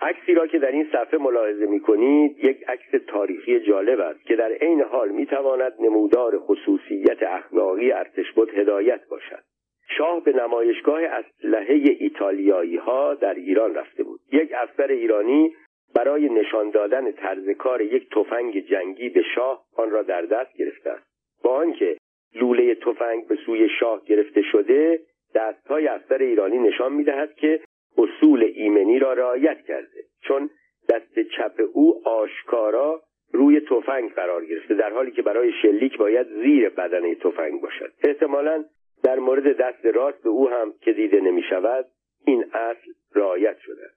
عکسی را که در این صفحه ملاحظه می کنید یک عکس تاریخی جالب است که در عین حال می تواند نمودار خصوصیت اخلاقی ارتشبد هدایت باشد. شاه به نمایشگاه اسلحه ایتالیایی ها در ایران رفته بود. یک افسر ایرانی برای نشان دادن طرز کار یک تفنگ جنگی به شاه آن را در دست گرفته است. با آنکه لوله تفنگ به سوی شاه گرفته شده دستهای افسر ایرانی نشان می‌دهد که اصول ایمنی را رعایت کرده چون دست چپ او آشکارا روی تفنگ قرار گرفته در حالی که برای شلیک باید زیر بدنه تفنگ باشد. احتمالا در مورد دست راست او هم که دیده نمی شود این اصل رعایت شده.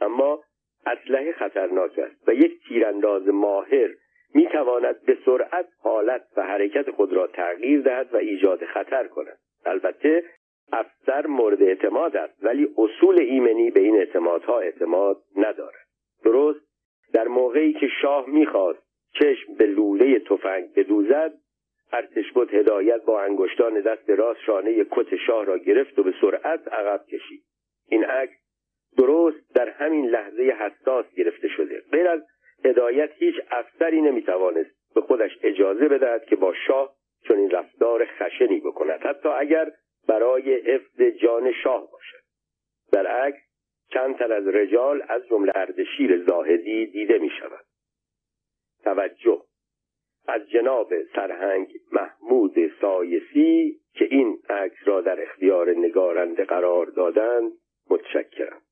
اما اسلحه خطرناک است و یک تیرانداز ماهر می تواند به سرعت حالت و حرکت خود را تغییر دهد و ایجاد خطر کند. البته افسر مورد اعتماد است ولی اصول ایمنی به این اعتمادها اعتماد ندارد. درست در موقعی که شاه می‌خواست چشم به لوله تفنگ بدوزد ارتشبت هدایت با انگشتان دست راست شانه کت شاه را گرفت و به سرعت عقب کشید. این عکس درست در همین لحظه حساس گرفته شده. غیر از هدایت هیچ افسری نمی‌توانست به خودش اجازه بدهد که با شاه چنین رفتار خشنی بکند. حتی اگر برای حفظ جان شاه باشد. در عکس چند تن از رجال از جمله اردشیر زاهدی دیده می شود توجه از جناب سرهنگ محمود سایسی که این عکس را در اختیار نگارنده قرار دادند متشکرم.